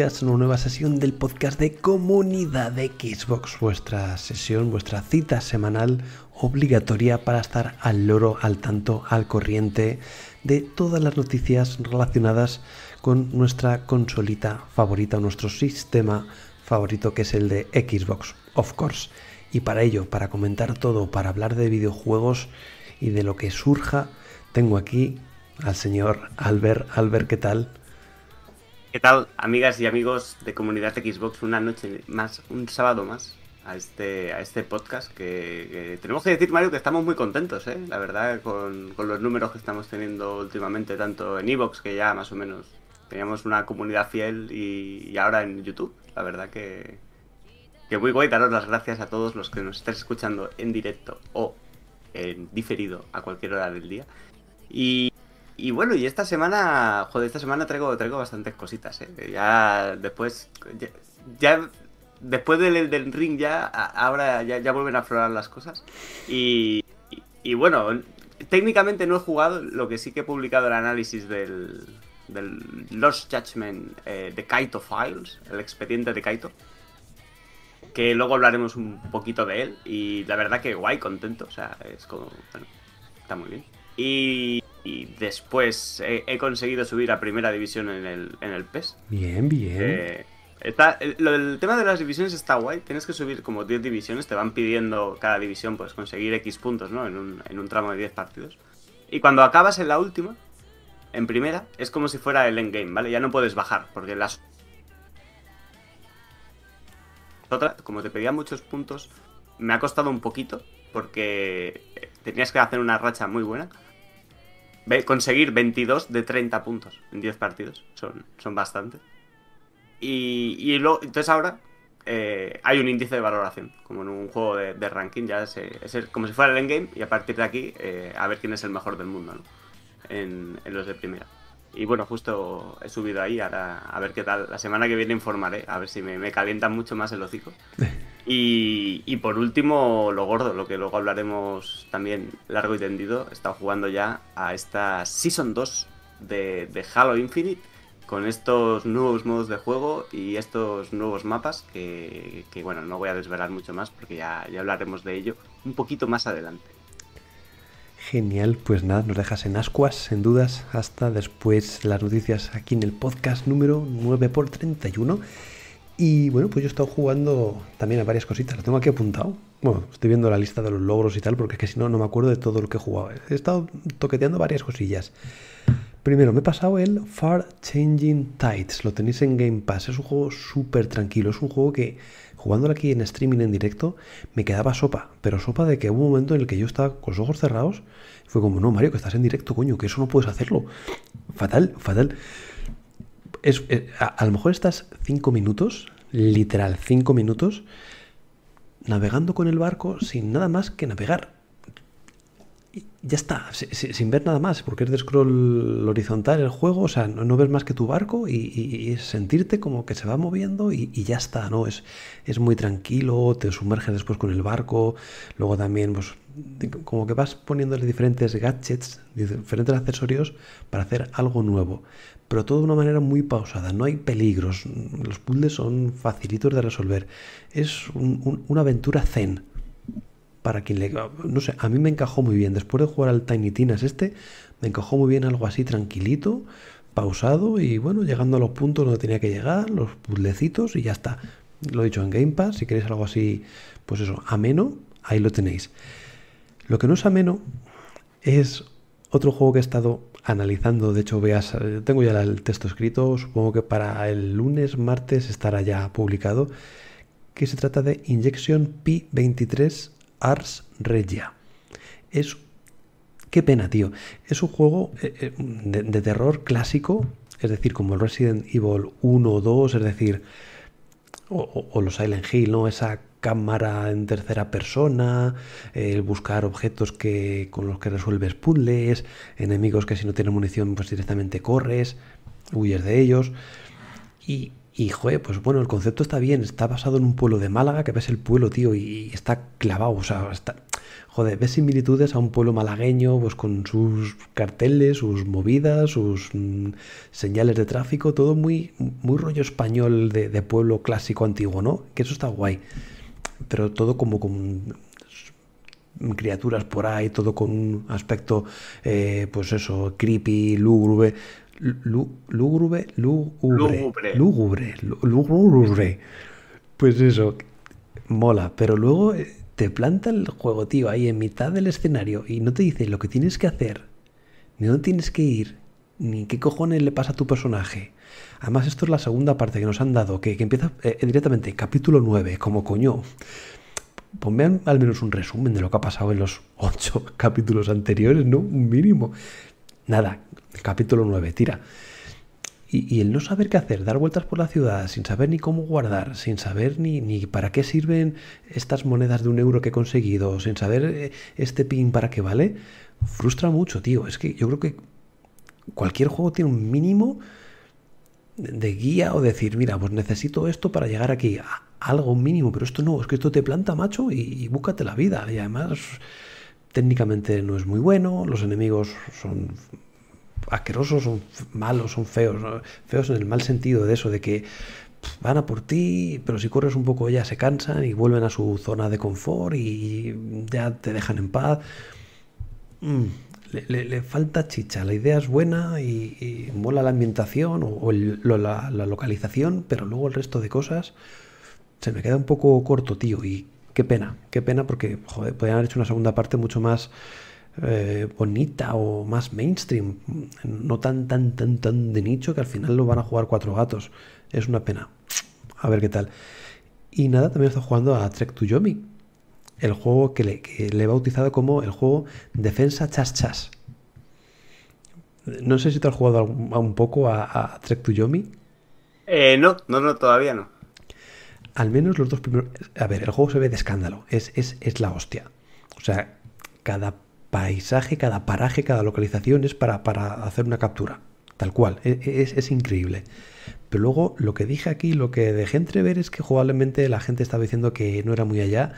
a una nueva sesión del podcast de Comunidad de Xbox, vuestra sesión, vuestra cita semanal obligatoria para estar al loro, al tanto, al corriente de todas las noticias relacionadas con nuestra consolita favorita, nuestro sistema favorito que es el de Xbox, of course. Y para ello, para comentar todo, para hablar de videojuegos y de lo que surja, tengo aquí al señor Albert. Albert, ¿qué tal? ¿Qué tal, amigas y amigos de Comunidad Xbox? Una noche más, un sábado más a este, a este podcast que, tenemos que decir, Mario, que estamos muy contentos, ¿eh? La verdad, con, con los números que estamos teniendo últimamente, tanto en Evox, que ya más o menos teníamos una comunidad fiel, y, y ahora en YouTube. La verdad que, que muy guay. Daros las gracias a todos los que nos estéis escuchando en directo o en diferido a cualquier hora del día. Y, y bueno, y esta semana, joder, esta semana traigo, traigo bastantes cositas, ¿eh? Ya después, ya, después del, del ring ya, ahora ya, ya vuelven a aflorar las cosas. Y, y, y bueno, técnicamente no he jugado, lo que sí que he publicado el análisis del, del Lost Judgment eh, de Kaito Files, el expediente de Kaito. Que luego hablaremos un poquito de él. Y la verdad que guay, contento. O sea, es como. Bueno, está muy bien. Y, y después he, he conseguido subir a primera división en el, en el PES. Bien, bien. Eh, está, el, lo del tema de las divisiones está guay. Tienes que subir como 10 divisiones. Te van pidiendo cada división pues conseguir X puntos, ¿no? En un, en un tramo de 10 partidos. Y cuando acabas en la última, en primera, es como si fuera el endgame, ¿vale? Ya no puedes bajar, porque las otras, como te pedía muchos puntos, me ha costado un poquito, porque tenías que hacer una racha muy buena. Conseguir 22 de 30 puntos en 10 partidos, son, son bastantes. Y, y luego, entonces ahora eh, hay un índice de valoración, como en un juego de, ranking, ya es, es como si fuera el endgame, y a partir de aquí eh, a ver quién es el mejor del mundo, ¿no? En, los de primera. Y bueno, justo he subido ahí, ahora a ver qué tal. La semana que viene informaré, a ver si me, me calienta mucho más el hocico. Y, por último, lo gordo, lo que luego hablaremos también largo y tendido. He estado jugando ya a esta Season 2 de, Halo Infinite con estos nuevos modos de juego y estos nuevos mapas que, bueno, no voy a desvelar mucho más porque ya, ya hablaremos de ello un poquito más adelante. Genial, pues nada, nos dejas en ascuas, en dudas, hasta después las noticias aquí en el podcast número 9x31. Y bueno, pues yo he estado jugando también a varias cositas, lo tengo aquí apuntado. Bueno, estoy viendo la lista de los logros y tal, porque es que si no, no me acuerdo de todo lo que he jugado. He estado toqueteando varias cosillas. Primero, me he pasado el Far Changing Tides. Lo tenéis en Game Pass. Es un juego súper tranquilo. Es un juego que, jugándolo aquí en streaming en directo, me quedaba sopa. Pero sopa de que hubo un momento en el que yo estaba con los ojos cerrados. Fue como, no, Mario, que estás en directo, coño, que eso no puedes hacerlo. Fatal, fatal. Es, eh, a, lo mejor estás cinco minutos, literal, cinco minutos, navegando con el barco sin nada más que navegar y ya está, si- si- sin ver nada más, porque es de scroll horizontal el juego, o sea, no, ves más que tu barco y, sentirte como que se va moviendo y, ya está, ¿no? Es, es muy tranquilo, te sumerges después con el barco, luego también, pues, como que vas poniéndole diferentes gadgets, diferentes accesorios para hacer algo nuevo, pero todo de una manera muy pausada, no hay peligros, los puzzles son facilitos de resolver, es un- un- una aventura zen, para quien le... No sé, a mí me encajó muy bien. Después de jugar al Tiny Tinas este, me encajó muy bien algo así tranquilito, pausado y bueno, llegando a los puntos donde tenía que llegar, los puzzlecitos y ya está. Lo he dicho en Game Pass, si queréis algo así, pues eso, ameno, ahí lo tenéis. Lo que no es ameno es otro juego que he estado analizando, de hecho veas, tengo ya el texto escrito, supongo que para el lunes, martes estará ya publicado, que se trata de Injection P23 Ars Regia. Es... Qué pena, tío. Es un juego eh, eh, de, terror clásico, es decir, como el Resident Evil 1 o 2, es decir, o- o los Silent Hill, ¿no? Esa cámara en tercera persona, el buscar objetos que, con los que resuelves puzzles, enemigos que si no tienen munición pues directamente corres, huyes de ellos. Y, y joder, pues bueno, el concepto está bien, está basado en un pueblo de Málaga, que ves el pueblo, tío, y está clavado, o sea, está... Joder, ves similitudes a un pueblo malagueño, pues con sus carteles, sus movidas, sus mm, señales de tráfico, todo muy, muy rollo español de, de pueblo clásico antiguo, ¿no? Que eso está guay pero todo como con criaturas por ahí, todo con un aspecto, eh, pues eso, creepy, lúgubre, lúgubre, lúgubre, lúgubre, lúgubre, pues eso, mola, pero luego eh, te planta el juego, tío, ahí en mitad del escenario y no te dice lo que tienes que hacer, ni dónde tienes que ir, ni qué cojones le pasa a tu personaje. Además, esto es la segunda parte que nos han dado, que, empieza eh, directamente, capítulo 9, como coño. Ponme al menos un resumen de lo que ha pasado en los ocho capítulos anteriores, ¿no? Un mínimo. Nada, capítulo 9, tira. Y, el no saber qué hacer, dar vueltas por la ciudad sin saber ni cómo guardar, sin saber ni, ni, para qué sirven estas monedas de un euro que he conseguido, sin saber eh, este pin para qué vale, frustra mucho, tío. Es que yo creo que cualquier juego tiene un mínimo de guía o decir, mira, pues necesito esto para llegar aquí. Algo mínimo, pero esto no, es que esto te planta, macho, y, búscate la vida. Y además, técnicamente no es muy bueno, los enemigos son asquerosos, son malos, son feos, feos en el mal sentido de eso, de que van a por ti, pero si corres un poco ya se cansan y vuelven a su zona de confort y ya te dejan en paz. Mm, le, falta chicha. La idea es buena y, mola la ambientación o, la, localización, pero luego el resto de cosas se me queda un poco corto, tío. Y qué pena, qué pena porque, joder, podrían haber hecho una segunda parte mucho más eh, bonita o más mainstream. No tan, tan, tan, tan de nicho que al final lo van a jugar cuatro gatos. Es una pena. A ver qué tal. Y nada, también está jugando a Trek to Yomi, el juego que le, he bautizado como el juego Defensa Chas Chas. No sé si te has jugado un poco a, Trek to Yomi. Eh, no, no, no, todavía no. Al menos los dos primeros. A ver, el juego se ve de escándalo. Es, es, la hostia. O sea, cada paisaje, cada paraje, cada localización es para, para hacer una captura. Tal cual. E, e, es, es increíble. Pero luego lo que dije aquí, lo que dejé entrever es que jugablemente la gente estaba diciendo que no era muy allá.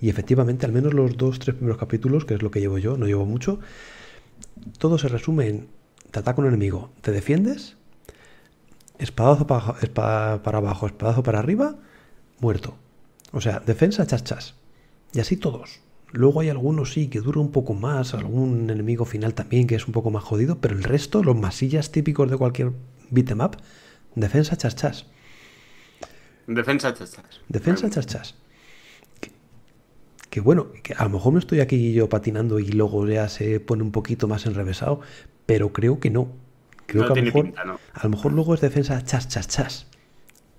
Y efectivamente, al menos los dos, tres primeros capítulos, que es lo que llevo yo, no llevo mucho, todo se resume en te ataca un enemigo, te defiendes, espadazo para, para abajo, espadazo para arriba, muerto. O sea, defensa, chas, chas. Y así todos. Luego hay algunos sí que dura un poco más, algún enemigo final también que es un poco más jodido, pero el resto, los masillas típicos de cualquier beat'em up, Defensa chas Defensa chas Defensa chas Que, bueno, que a lo mejor me estoy aquí yo patinando y luego ya se pone un poquito más enrevesado, pero creo que no. Creo que a lo, mejor, a lo mejor luego es defensa chas, chas, chas.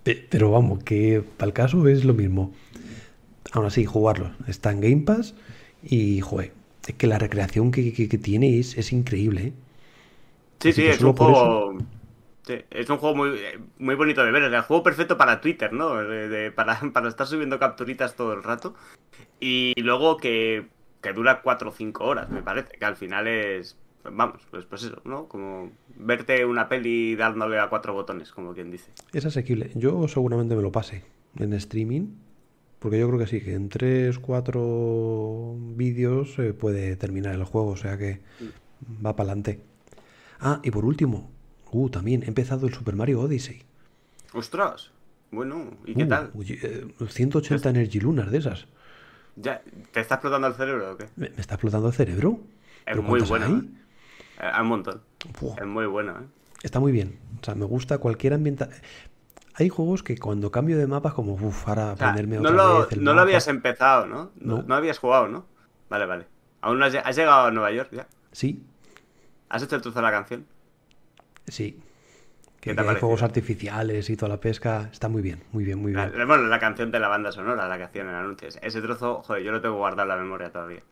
Pero vamos, que para el caso es lo mismo. Aún así, jugarlo. Está en Game Pass y, joder, es que la recreación que, tiene es, increíble. ¿eh? Sí, sí, es un juego es un juego muy, muy bonito de ver. Es el juego perfecto para Twitter, ¿no? para, para, estar subiendo capturitas todo el rato. Y luego que, que dura 4 o 5 horas, me parece. Que al final es. Vamos, pues, pues eso, ¿no? Como verte una peli dándole a cuatro botones, como quien dice. Es asequible. Yo seguramente me lo pase en streaming. Porque yo creo que sí, que en 3, 4 vídeos se puede terminar el juego. O sea que mm. va para adelante. Ah, y por último, Uh, también he empezado el Super Mario Odyssey. ¡Ostras! Bueno, ¿y qué uh, tal? 180 eh, Energy Lunar de esas. ¿Ya? ¿Te está explotando el cerebro o qué? ¿Me, está explotando el cerebro? Es muy bueno. Hay? ¿eh? un montón. Es muy bueno, ¿eh? Está muy bien. O sea, me gusta cualquier ambiente. Hay juegos que cuando cambio de mapa, como, uff, ahora aprenderme no lo, No lo habías empezado, ¿no? ¿no? ¿no? habías jugado, ¿no? Vale, vale. ¿Aún no has, has, llegado a Nueva York ya? Sí. ¿Has hecho el trozo de la canción? Sí. Que, hay fuegos artificiales y toda la pesca. Está muy bien, muy bien, muy bien. bueno, la canción de la banda sonora, la que hacían en anuncios. Ese trozo, joder, yo lo tengo guardado en la memoria todavía.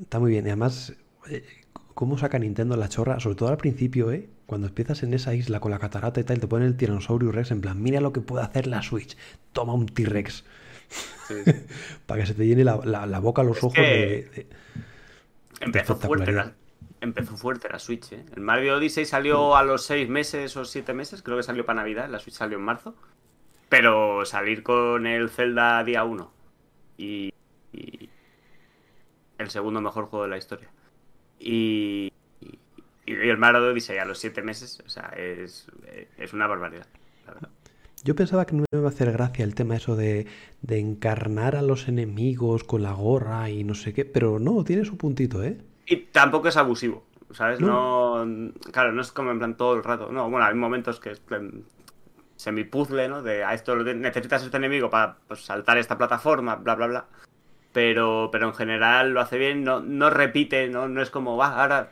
Está muy bien. Y además, eh, cómo saca Nintendo la chorra, sobre todo al principio, ¿eh? Cuando empiezas en esa isla con la catarata y tal, te ponen el Tyrannosaurus Rex en plan, mira lo que puede hacer la Switch. Toma un T-Rex. Sí, sí. Para que se te llene la, la- la boca, los Es ojos que- de, de- Empezó fuerte, la, empezó fuerte la Switch, ¿eh? El Mario Odyssey salió a los seis meses o siete meses, creo que salió para Navidad, la Switch salió en marzo. Pero salir con el Zelda día 1 y, y el segundo mejor juego de la historia. Y, y, y el Mario Odyssey a los siete meses, o sea, es, es una barbaridad. la verdad. Yo pensaba que no me iba a hacer gracia el tema eso de, de encarnar a los enemigos con la gorra y no sé qué, pero no, tiene su puntito, ¿eh? Y tampoco es abusivo, ¿sabes? No. Claro, no es como en plan todo el rato. No, bueno, hay momentos que es plan semi-puzzle, ¿no? De a esto necesitas este enemigo para pues, saltar esta plataforma, bla, bla, bla. Pero, pero en general lo hace bien, no, no repite, ¿no? no es como, va, ahora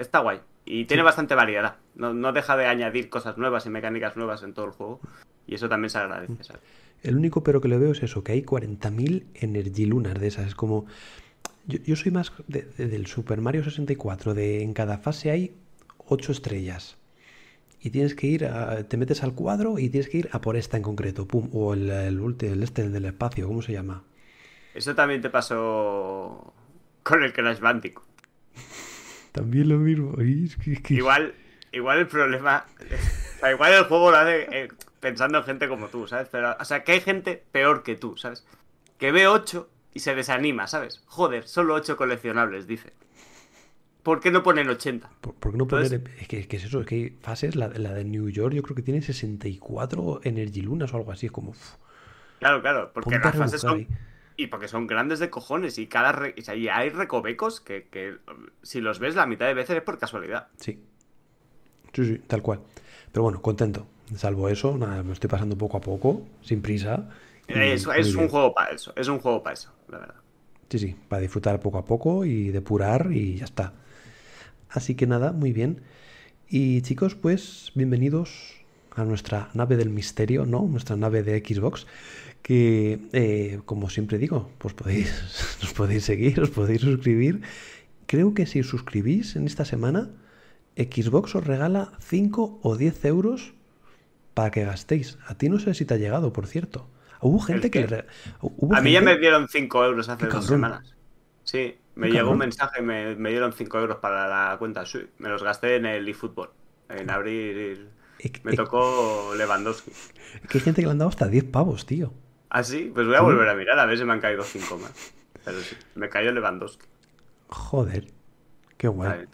está guay. Y tiene bastante variedad. No, no deja de añadir cosas nuevas y mecánicas nuevas en todo el juego. Y eso también se agradece, ¿sabes? El único pero que le veo es eso, que hay 40.000 Energy Lunar de esas. Es como... Yo, yo soy más de- de- del Super Mario 64, de en cada fase hay 8 estrellas. Y tienes que ir, a- te metes al cuadro y tienes que ir a por esta en concreto. Pum, o el, el este el del espacio, ¿cómo se llama? Eso también te pasó con el Crash Bandicoot. También lo mismo. Igual, igual el problema. o sea, igual el juego lo hace eh, pensando en gente como tú, ¿sabes? Pero, o sea, que hay gente peor que tú, ¿sabes? Que ve 8 y se desanima, ¿sabes? Joder, solo 8 coleccionables, dice. ¿Por qué no ponen 80? ¿Por, por qué no poner.? Es que, es que es eso, es que hay fases, la, la de New York, yo creo que tiene 64 Energy Lunas o algo así. Es como. uf, Claro, claro, porque las fases son. ahí. Y porque son grandes de cojones. Y cada. re- y hay recovecos que, que, si los ves la mitad de veces es por casualidad. Sí. Sí, sí, tal cual. Pero bueno, contento. Salvo eso, nada, me estoy pasando poco a poco, sin prisa. y Es, es un juego para eso. Es un juego para eso, la verdad. Sí, sí, para disfrutar poco a poco y depurar y ya está. Así que nada, muy bien. Y chicos, pues bienvenidos a nuestra nave del misterio, ¿no? Nuestra nave de Xbox, que eh, como siempre digo, pues podéis, os podéis seguir, os podéis suscribir. Creo que si os suscribís en esta semana, Xbox os regala 5 o 10 euros para que gastéis. A ti no sé si te ha llegado, por cierto. Hubo gente que... le hubo A mí ya me dieron 5 euros hace dos semanas. Sí, me llegó cabrón. un mensaje, me, me dieron 5 euros para la cuenta. Sí, me los gasté en el eFootball. En abril Es- me es- tocó Lewandowski. Que hay gente que le han dado hasta 10 pavos, tío. Ah, sí, pues voy a volver a mirar a ver si me han caído 5 más. Pero sí, me cayó Lewandowski. Joder. Qué guay.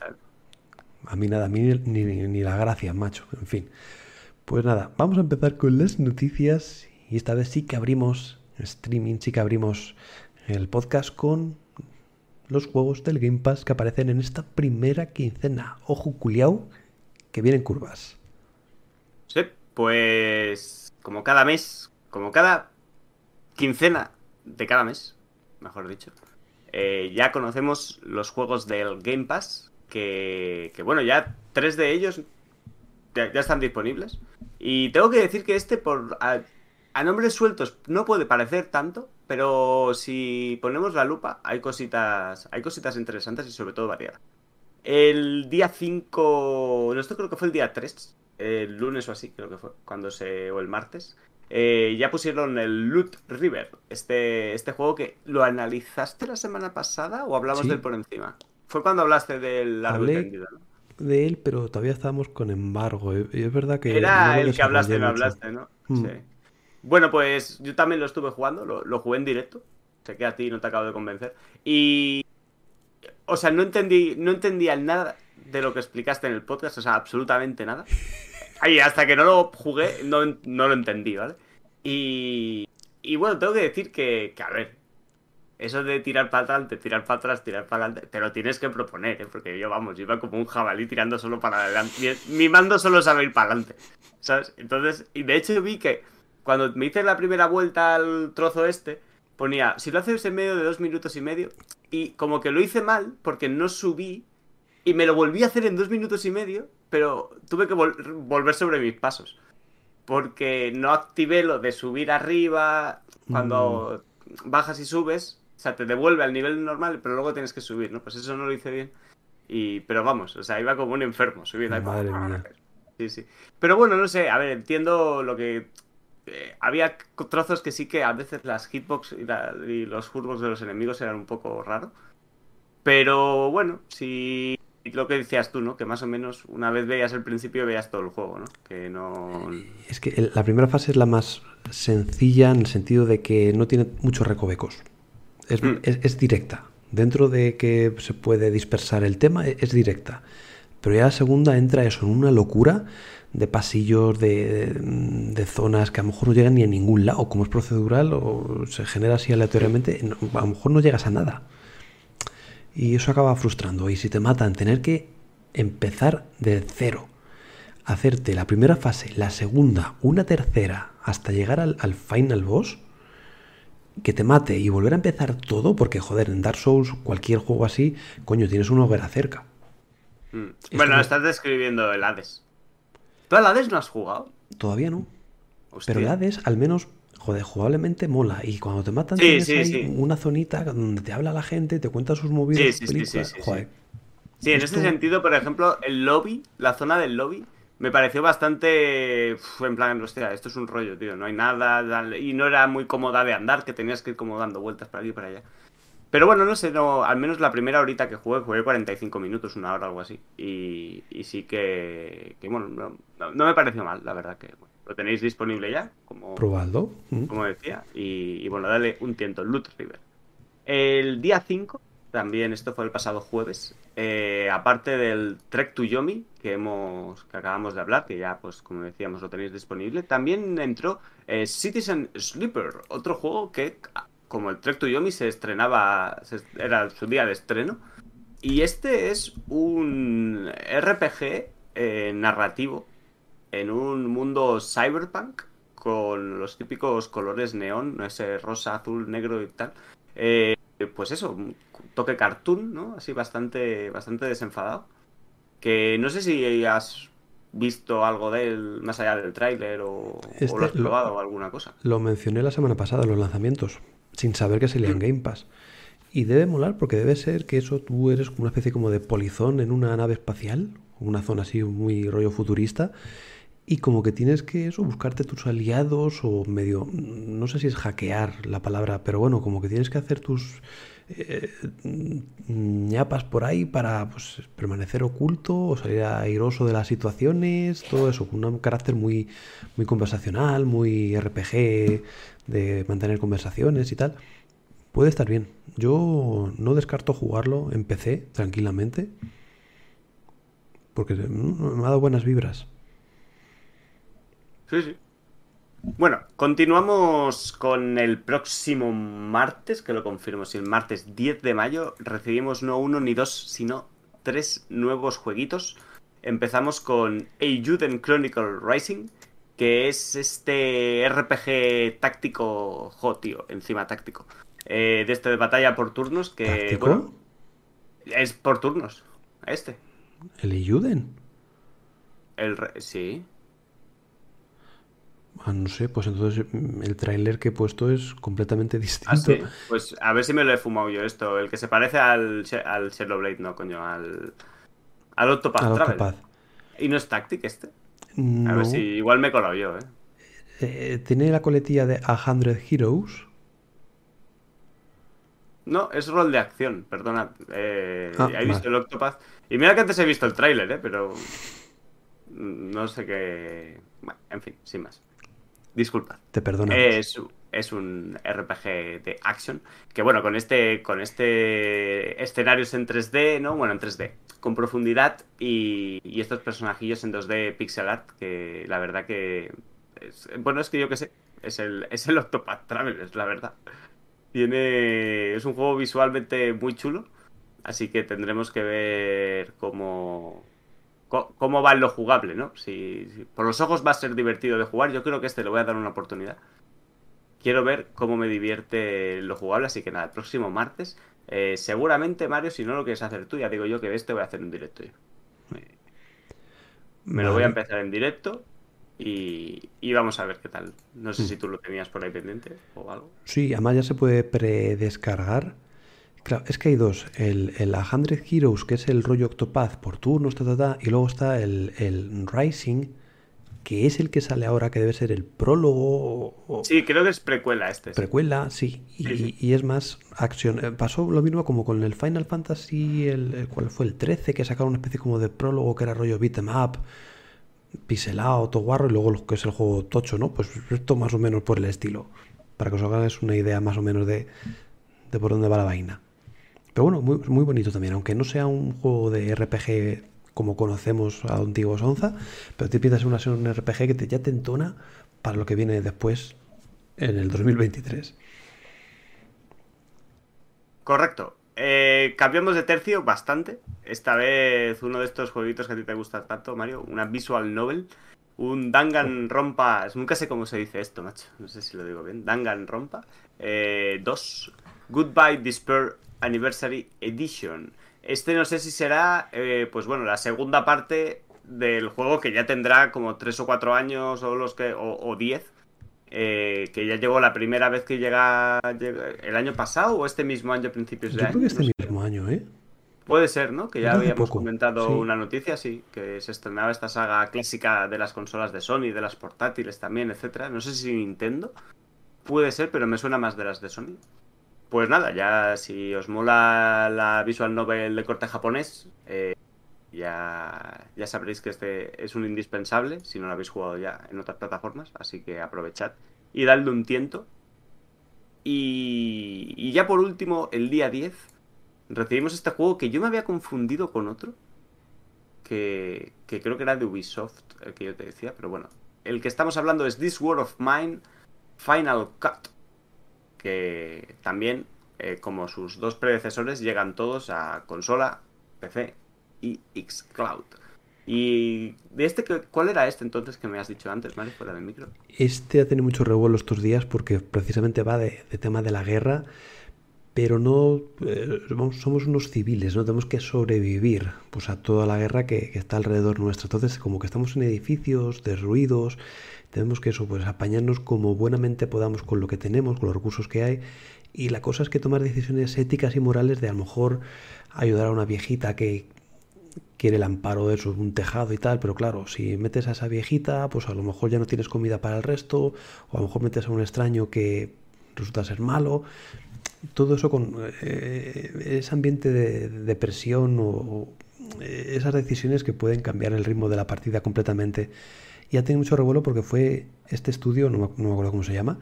A mí nada, a mí ni, ni, ni la gracia, macho. En fin. Pues nada, vamos a empezar con las noticias. Y esta vez sí que abrimos streaming, sí que abrimos el podcast con los juegos del Game Pass que aparecen en esta primera quincena. Ojo, culiao, que vienen curvas. Sí, pues como cada mes, como cada quincena de cada mes, mejor dicho, eh, ya conocemos los juegos del Game Pass, que, que, bueno, ya tres de ellos ya, están disponibles. Y tengo que decir que este, por a, a nombres sueltos, no puede parecer tanto, pero si ponemos la lupa, hay cositas, hay cositas interesantes y sobre todo variadas. El día 5, no, esto creo que fue el día 3, el lunes o así, creo que fue, cuando se, o el martes, eh, ya pusieron el Loot River, este, este juego que lo analizaste la semana pasada o hablamos Sí. de él por encima. Fue cuando hablaste del largo y Hablé- tendido, ¿no? De él, pero todavía estábamos con embargo. eh, Y es verdad que. Era no lo el que hablaste, mucho. hablaste, ¿no? Mm. Sí. Bueno, pues yo también lo estuve jugando, lo, lo jugué en directo. Sé que a ti no te acabo de convencer. Y. O sea, no entendí, no entendía nada de lo que explicaste en el podcast, o sea, absolutamente nada. Ahí, hasta que no lo jugué, no, no lo entendí, ¿vale? Y. Bueno, tengo que decir que, a ver, eso de tirar para adelante, tirar para atrás, tirar para adelante, te lo tienes que proponer, ¿eh? Porque yo, vamos, yo iba como un jabalí tirando solo para adelante. Mi, mi mando solo sabe ir para adelante, ¿sabes? Entonces, y de hecho vi que cuando me hice la primera vuelta al trozo este, ponía, si lo haces en medio de dos minutos y medio, y como que lo hice mal porque no subí, y me lo volví a hacer en dos minutos y medio, pero tuve que vol- volver sobre mis pasos. Porque no activé lo de subir arriba cuando bajas y subes. O sea, te devuelve al nivel normal, pero luego tienes que subir, ¿no? Pues eso no lo hice bien. Y, pero vamos, o sea, iba como un enfermo subiendo. Madre mía. Sí, sí. Pero bueno, no sé, a ver, entiendo lo que eh, había trozos que sí que a veces las hitbox y, la- y los hurbox de los enemigos eran un poco raro. Pero bueno, si lo que decías tú, ¿no? Que más o menos una vez veías el principio veías todo el juego, ¿no? Que no... Es que la primera fase es la más sencilla en el sentido de que no tiene muchos recovecos. Es, Mm. es- es directa. Dentro de que se puede dispersar el tema, e- es directa. Pero ya la segunda entra eso, en una locura de pasillos, de, de zonas que a lo mejor no llegan ni a ningún lado. Como es procedural o se genera así aleatoriamente, a lo mejor no llegas a nada. Y eso acaba frustrando. Y si te matan, tener que empezar de cero hacerte la primera fase, la segunda, una tercera, hasta llegar al, al final boss, que te mate y volver a empezar todo, porque joder, en Dark Souls, cualquier juego así, coño, tienes una hoguera cerca. Mm. Es Bueno, como- estás describiendo el Hades. ¿Tú al Hades no has jugado? Todavía no. Hostia. Pero el Hades, al menos, joder, jugablemente mola. Y cuando te matan, Sí, tienes sí, ahí sí. una zonita donde te habla la gente, te cuenta sus movidas, Sí, sus sí, sí, sí, películas. Joder, Sí, en Esto- ese sentido, por ejemplo, el lobby, la zona del lobby, me pareció bastante. uf, en plan, hostia, esto es un rollo, tío. No hay nada. Y no era muy cómoda de andar, que tenías que ir como dando vueltas para aquí y para allá. Pero bueno, no sé, no, al menos la primera horita que jugué, jugué 45 minutos, una hora, algo así. Y, y sí que, que bueno, no, no- no me pareció mal, la verdad que bueno, lo tenéis disponible ya, como, probadlo. Mm. como decía. Y, y bueno, dale un tiento, Loot River. El día 5, también esto fue el pasado jueves, eh, aparte del Trek to Yomi, que hemos que acabamos de hablar, que ya, pues como decíamos, lo tenéis disponible, también entró eh, Citizen Sleeper, otro juego que, como el Trek to Yomi, se estrenaba, se- era su día de estreno. Y este es un RPG eh, narrativo en un mundo cyberpunk con los típicos colores neón, ese rosa, azul, negro y tal. Eh, pues eso, un toque cartoon, ¿no? Así bastante, bastante desenfadado. Que no sé si has visto algo de él más allá del tráiler o, o Este lo has probado o alguna cosa. Lo mencioné la semana pasada, los lanzamientos, sin saber que Mm. Game Pass. Y debe molar porque debe ser que eso tú eres como una especie como de polizón en una nave espacial, una zona así muy rollo futurista, y como que tienes que eso, buscarte tus aliados o medio, no sé si es hackear la palabra, pero bueno, como que tienes que hacer tus eh, ñapas por ahí para pues, permanecer oculto o salir airoso de las situaciones, todo eso, con un carácter muy, muy conversacional, muy RPG, de mantener conversaciones y tal. Puede estar bien. Yo no descarto jugarlo en PC tranquilamente. Porque mm, me ha dado buenas vibras. Sí, sí. Bueno, continuamos con el próximo martes, que lo confirmo, si el martes 10 de mayo recibimos no uno ni dos, sino tres nuevos jueguitos. Empezamos con Eiyuden Chronicle Rising, que es este RPG táctico, jo, tío, encima táctico, eh, de este de batalla por turnos, que, ¿Táctico? bueno, es por turnos, este. ¿El Iyuden? El, re- sí, Ah, no sé, pues entonces mm, el tráiler que he puesto es completamente distinto. ¿Ah, sí? Pues a ver si me lo he fumado yo esto. El que se parece al, al Shadowblade, no, coño, al. Al Octopath Al Travel. Octopath. ¿Y no es Tactic este? A ver si igual me he colado yo, ¿eh? eh, tiene la coletilla de A Hundred Heroes. No, es rol de acción, perdona. Eh, Ah, he visto vale. el Octopath. Y mira que antes he visto el tráiler, ¿eh? Pero. No sé qué. Bueno, en fin, sin más. Disculpad. Te perdono. Es, es un RPG de action. Que bueno, con este. Con este. escenarios en 3D, ¿no? Bueno, en 3D. Con profundidad. Y, y estos personajillos en 2D pixel art. Que la verdad que. es- bueno, es que yo qué sé. Es el, es el Octopath Traveler, la verdad. Tiene. Es un juego visualmente muy chulo. Así que tendremos que ver cómo. Cómo va en lo jugable, ¿no? Si, si por los ojos va a ser divertido de jugar, yo creo que este le voy a dar una oportunidad. Quiero ver cómo me divierte lo jugable, así que nada, el próximo martes. eh, seguramente, Mario, si no lo quieres hacer tú, ya digo yo que de este voy a hacer un directo yo. Me, lo voy a empezar en directo y, y vamos a ver qué tal. No sé Mm. si tú lo tenías por ahí pendiente o algo. Sí, además ya se puede predescargar. Claro, es que hay dos. El, el A Hundred Heroes, que es el rollo Octopath por turnos, ta, ta, ta, y luego está el, el Rising, que es el que sale ahora, que debe ser el prólogo. O, sí, creo que es precuela este. Precuela, sí. Y, es más acción. Eh, pasó lo mismo como con el Final Fantasy, el, ¿cuál fue? El 13, que sacaron una especie como de prólogo que era rollo beat'em up, pixelado, todo guarro, y luego lo que es el juego tocho, ¿no? Pues esto más o menos por el estilo. Para que os hagáis una idea más o menos de, de por dónde va la vaina. Pero bueno, muy, muy bonito también, aunque no sea un juego de RPG como conocemos a Antiguo Sonza, pero te piensas una un RPG que te, ya te entona para lo que viene después en el 2023. Correcto. Eh, cambiamos de tercio bastante. Esta vez uno de estos jueguitos que a ti te gusta tanto, Mario, una visual novel. Un Dangan Rompa. Nunca sé cómo se dice esto, macho. No sé si lo digo bien. Dangan Rompa 2. Eh, Goodbye Despair Anniversary Edition. Este no sé si será, eh, pues bueno, la segunda parte del juego que ya tendrá como tres o cuatro años o los que o, diez. Eh, que ya llegó la primera vez que llega, el año pasado o este mismo año, principios de Yo año. Creo que este mismo año, ¿eh? Puede ser, ¿no? Que ya habíamos comentado una noticia, sí, que se estrenaba esta saga clásica de las consolas de Sony, de las portátiles también, etcétera. No sé si Nintendo. Puede ser, pero me suena más de las de Sony. Pues nada, ya si os mola la visual novel de corte japonés, eh, ya, ya sabréis que este es un indispensable, si no lo habéis jugado ya en otras plataformas, así que aprovechad y dadle un tiento. Y, ya por último, el día 10, recibimos este juego que yo me había confundido con otro, que, que creo que era de Ubisoft, el que yo te decía, pero bueno, el que estamos hablando es This World of Mine Final Cut que también, eh, como sus dos predecesores, llegan todos a consola, PC y Xcloud. ¿Y de este, cuál era este entonces que me has dicho antes, Mario, fuera del micro? Este ha tenido mucho revuelo estos días porque precisamente va de, tema de la guerra, pero no eh, somos unos civiles, no tenemos que sobrevivir pues, a toda la guerra que, está alrededor nuestro. Entonces, como que estamos en edificios derruidos, tenemos que eso, pues apañarnos como buenamente podamos con lo que tenemos, con los recursos que hay. Y la cosa es que tomar decisiones éticas y morales de a lo mejor ayudar a una viejita que quiere el amparo de eso, un tejado y tal, pero claro, si metes a esa viejita, pues a lo mejor ya no tienes comida para el resto, o a lo mejor metes a un extraño que resulta ser malo. Todo eso con eh, ese ambiente de depresión o, eh, esas decisiones que pueden cambiar el ritmo de la partida completamente y ha tenido mucho revuelo porque fue este estudio, no me, acuerdo cómo se llama,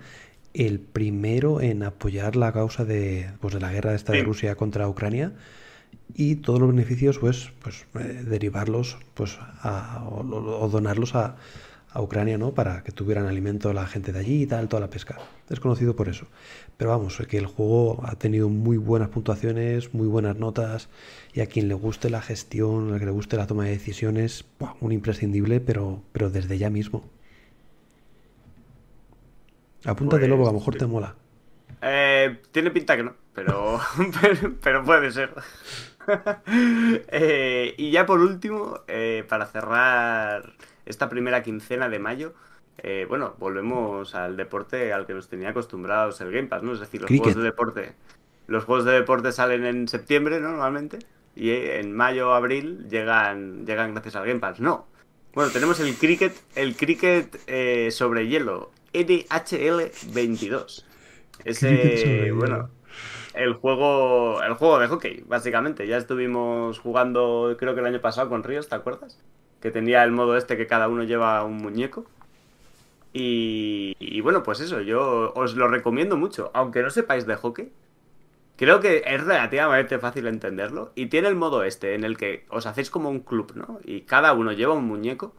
el primero en apoyar la causa de, pues, de la guerra esta de Rusia contra Ucrania. Y todos los beneficios pues, pues eh, derivarlos pues, o donarlos a, a Ucrania, ¿no? Para que tuvieran alimento la gente de allí y tal, toda la pesca. Es conocido por eso. Pero vamos, que el juego ha tenido muy buenas puntuaciones, muy buenas notas, y a quien le guste la gestión, a quien le guste la toma de decisiones, un imprescindible, pero, pero desde ya mismo. Apunta de lobo, a lo mejor te mola. Eh, tiene pinta que no, pero, pero, puede ser. Eh, y ya por último, eh, para cerrar esta primera quincena de mayo, eh, bueno, volvemos al deporte al que nos tenía acostumbrados el Game Pass, ¿no? Es decir, los juegos de deporte. Los juegos de deporte salen en septiembre, ¿no? Normalmente. Y en mayo, abril llegan, llegan gracias al Game Pass. No. Bueno, tenemos el cricket, el cricket eh, sobre hielo, NHL 22. Ese, bueno, el juego, el juego de hockey, básicamente. Ya estuvimos jugando, creo que el año pasado con Ríos, ¿te acuerdas? Que tenía el modo este que cada uno lleva un muñeco. Y, bueno, pues eso, yo os lo recomiendo mucho. Aunque no sepáis de hockey, creo que es relativamente fácil entenderlo. Y tiene el modo este, en el que os hacéis como un club, ¿no? Y cada uno lleva un muñeco.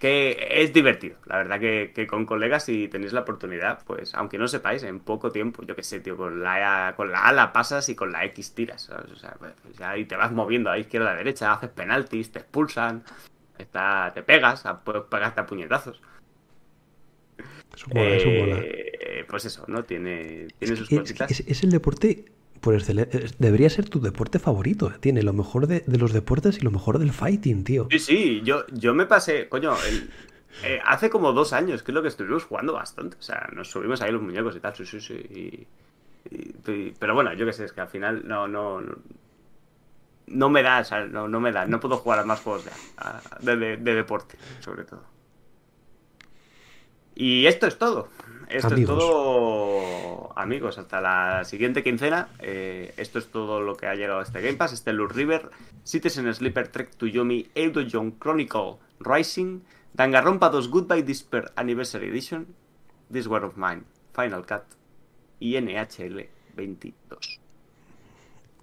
Que es divertido, la verdad que, con colegas si tenéis la oportunidad, pues aunque no sepáis, en poco tiempo, yo qué sé, tío, con la, con la A la pasas y con la X tiras, O sea, pues, ahí te vas moviendo a izquierda a derecha, haces penaltis, te expulsan, Está, te pegas, puedes pegarte a puñetazos. Eso mola, eso mola. Eh, pues eso, ¿no? Tiene, tiene sus cositas. Es, el deporte por excelencia. Debería ser tu deporte favorito. Tiene lo mejor de, los deportes y lo mejor del fighting, tío. Sí, sí, yo, yo me pasé, coño, eh, hace como dos años, lo que estuvimos jugando bastante. O sea, nos subimos ahí los muñecos y tal, sí, sí, sí. pero bueno, yo qué sé, es que al final no, no, no me da, no, no, me da, no puedo jugar a más juegos de, de, deporte, sobre todo. Y esto es todo. Esto Amigos. es todo, amigos. Hasta la siguiente quincena. Eh, esto es todo lo que ha llegado a este Game Pass. Este Lure River, Citizen Sleeper Trek to Yomi, Edo John Chronicle Rising, Danganronpa 2 Goodbye Despair Anniversary Edition, This War of Mine, Final Cut y NHL 22.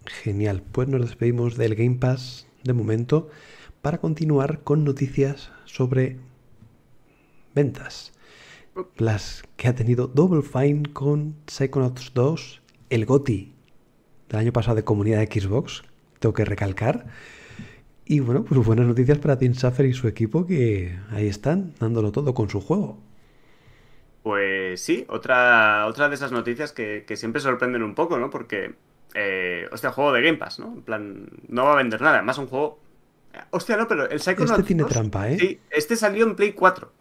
Genial, pues nos despedimos del Game Pass de momento para continuar con noticias sobre ventas. Las que ha tenido Double Fine con Psychonauts 2, el GOTI del año pasado de comunidad de Xbox, tengo que recalcar. Y bueno, pues buenas noticias para Tim Schafer y su equipo que ahí están, dándolo todo con su juego. Pues sí, otra, otra de esas noticias que, que siempre sorprenden un poco, ¿no? Porque, eh, hostia, juego de Game Pass, ¿no? En plan, no va a vender nada, además un juego... Hostia, no, pero el Psychonauts Este tiene 2, trampa, ¿eh? Sí, este salió en Play 4,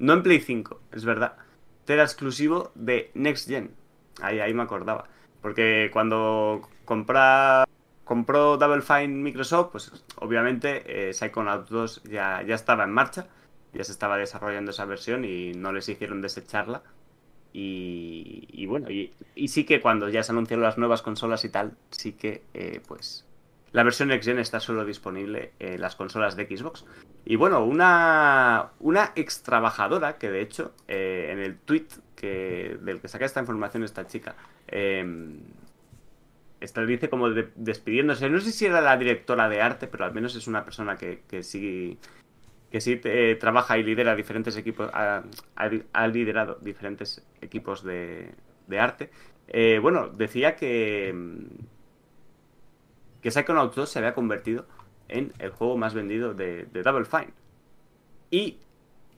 no en Play 5, es verdad. Era exclusivo de Next Gen, ahí, ahí me acordaba. Porque cuando compró Double Fine Microsoft, pues obviamente eh, Psychonauts 2 ya, ya estaba en marcha, ya se estaba desarrollando esa versión y no les hicieron desecharla. Y, bueno, y, y sí que cuando ya se anunciaron las nuevas consolas y tal, sí que eh, pues la versión Next Gen está solo disponible en las consolas de Xbox. Y bueno, una, una ex trabajadora que de hecho eh, en el tweet que, del que saca esta información esta chica, eh, esta dice como de- despidiéndose. No sé si era la directora de arte, pero al menos es una persona que, que sí que sí eh, trabaja y lidera diferentes equipos, ha, ha- liderado diferentes equipos de, de arte. Eh, bueno, decía que, mm, que Psychonauts 2 se había convertido en el juego más vendido de, Double Fine. Y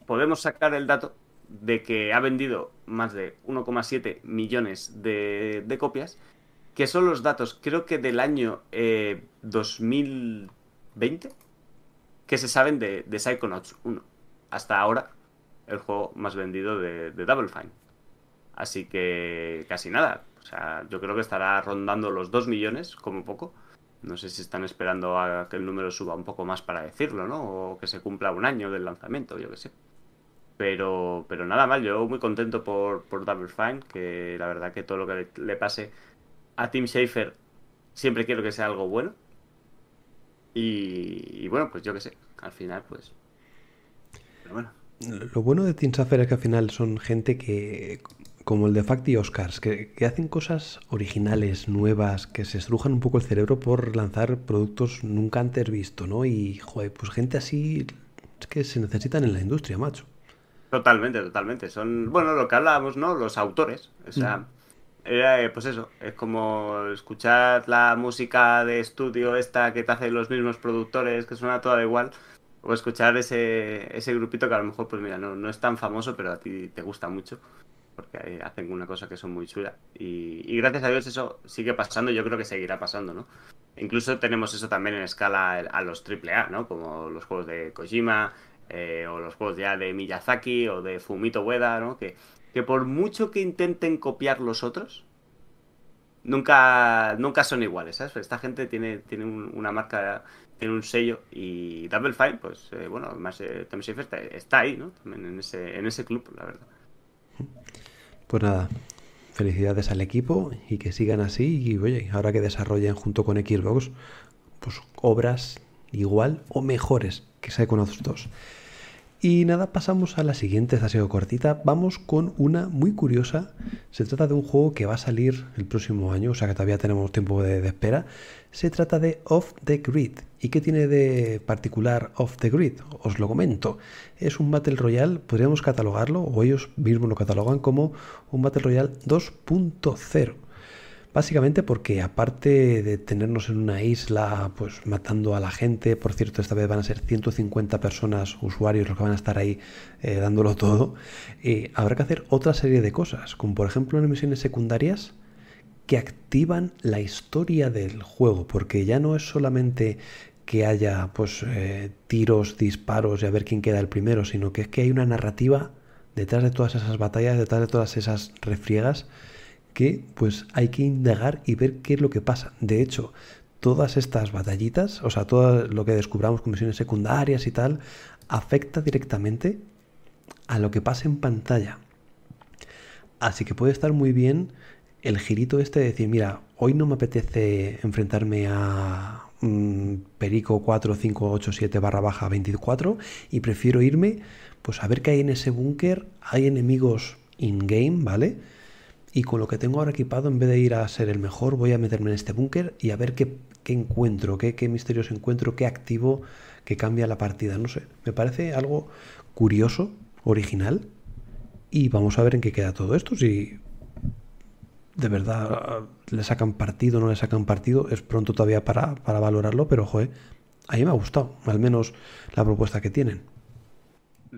podemos sacar el dato de que ha vendido más de 1,7 millones de, copias, que son los datos, creo que del año eh, 2020, que se saben de, de Psychonauts 1. Hasta ahora, el juego más vendido de, de Double Fine. Así que casi nada. O sea, yo creo que estará rondando los 2 millones, como poco. No sé si están esperando a que el número suba un poco más para decirlo, ¿no? O que se cumpla un año del lanzamiento, yo qué sé. Pero, pero nada mal, yo muy contento por, por Double Fine, que la verdad que todo lo que le, pase a Tim Schafer siempre quiero que sea algo bueno. Y, bueno, pues yo qué sé, al final pues... Pero bueno. Lo bueno de Team Safer es que al final son gente que, como el de Fact y Oscars, que, que hacen cosas originales, nuevas, que se estrujan un poco el cerebro por lanzar productos nunca antes visto, ¿no? Y, joder, pues gente así es que se necesitan en la industria, macho. Totalmente, totalmente. Son, bueno, lo que hablábamos, ¿no? Los autores. O sea, era, eh, pues eso, es como escuchar la música de estudio esta que te hacen los mismos productores, que suena toda igual, o escuchar ese, ese grupito que a lo mejor, pues mira, no, no es tan famoso, pero a ti te gusta mucho, porque hacen una cosa que son muy chula. Y, y gracias a Dios eso sigue pasando, yo creo que seguirá pasando, ¿no? Incluso tenemos eso también en escala a los AAA, ¿no? Como los juegos de Kojima, eh, o los juegos ya de Miyazaki o de Fumito Ueda, ¿no? Que, que por mucho que intenten copiar los otros, nunca, nunca son iguales, ¿sabes? Esta gente tiene, tiene un- una marca, tiene un sello y Double Fine, pues eh, bueno, además eh, está, está ahí, ¿no? También en ese, en ese club, la verdad. Pues nada, felicidades al equipo y que sigan así. Y oye, ahora que desarrollen junto con Xbox, pues obras igual o mejores que Psychonauts 2. Y nada, pasamos a la siguiente, esta sido cortita. Vamos con una muy curiosa. Se trata de un juego que va a salir el próximo año, o sea que todavía tenemos tiempo de espera. Se trata de Off the Grid. ¿Y qué tiene de particular Off the Grid? Os lo comento. Es un Battle Royale, podríamos catalogarlo, o ellos mismos lo catalogan como un Battle Royale 2.0. Básicamente porque aparte de tenernos en una isla pues matando a la gente, por cierto esta vez van a ser 150 personas, usuarios los que van a estar ahí eh, dándolo todo, eh, habrá que hacer otra serie de cosas, como por ejemplo en misiones secundarias que activan la historia del juego, porque ya no es solamente que haya pues eh, tiros, disparos y a ver quién queda el primero, sino que es que hay una narrativa detrás de todas esas batallas, detrás de todas esas refriegas que pues hay que indagar y ver qué es lo que pasa. De hecho, todas estas batallitas, o sea, todo lo que descubramos con misiones secundarias y tal, afecta directamente a lo que pasa en pantalla. Así que puede estar muy bien el girito este de decir, mira, hoy no me apetece enfrentarme a mm, Perico 4, 5, 8, 7 barra baja 24 y prefiero irme pues a ver qué hay en ese búnker. Hay enemigos in-game, ¿vale? Y con lo que tengo ahora equipado, en vez de ir a ser el mejor, voy a meterme en este búnker y a ver qué, encuentro, qué, qué misterios encuentro, qué activo que cambia la partida. No sé, me parece algo curioso, original. Y vamos a ver en qué queda todo esto. Si de verdad le sacan partido, no le sacan partido, es pronto todavía para, para valorarlo, pero joder, a mí me ha gustado, al menos la propuesta que tienen.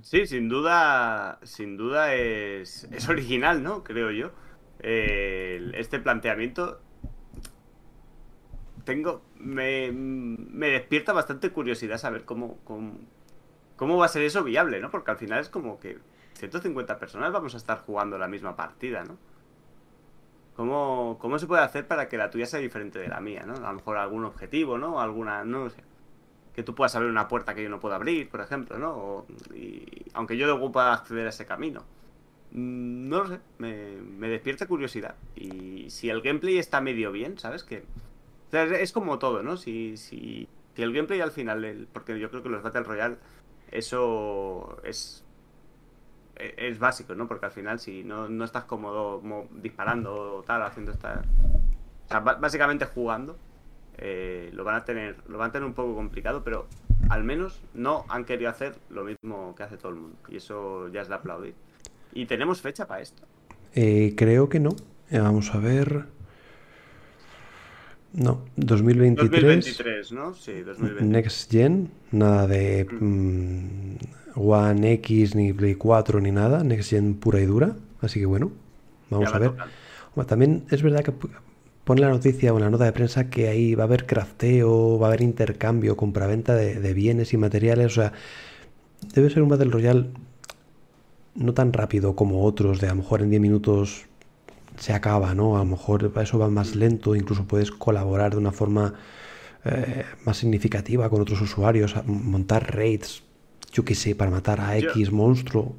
Sí, sin duda, sin duda es, es original, ¿no? Creo yo. este planteamiento tengo me, me, despierta bastante curiosidad saber cómo, cómo, cómo, va a ser eso viable, ¿no? Porque al final es como que 150 personas vamos a estar jugando la misma partida, ¿no? ¿Cómo, ¿Cómo se puede hacer para que la tuya sea diferente de la mía, ¿no? A lo mejor algún objetivo, ¿no? Alguna, no sé que tú puedas abrir una puerta que yo no puedo abrir, por ejemplo, ¿no? y, aunque yo luego pueda acceder a ese camino. Mm, no lo sé, me, despierta curiosidad. Y si el gameplay está medio bien, ¿sabes? Que es como todo, ¿no? Si, si, si el gameplay al final, porque yo creo que los Battle Royale, eso es es básico, ¿no? Porque al final si no, no estás cómodo disparando o tal, haciendo esta... O sea, básicamente jugando, eh, lo van a tener lo van a tener un poco complicado, pero al menos no han querido hacer lo mismo que hace todo el mundo. Y eso ya es de aplaudir. ¿Y tenemos fecha para esto? Eh, creo que no. Eh, vamos a ver. No, 2023. 2023, ¿no? Sí, 2023. Next Gen, nada de mm, One X, ni Play 4, ni nada. Next Gen pura y dura. Así que bueno, vamos a ver. también es verdad que pone la noticia o la nota de prensa que ahí va a haber crafteo, va a haber intercambio, compraventa de, de bienes y materiales. O sea, debe ser un Battle Royale no tan rápido como otros, de a lo mejor en 10 minutos se acaba, ¿no? A lo mejor eso va más lento, incluso puedes colaborar de una forma eh, más significativa con otros usuarios, montar raids, yo qué sé, para matar a X monstruo.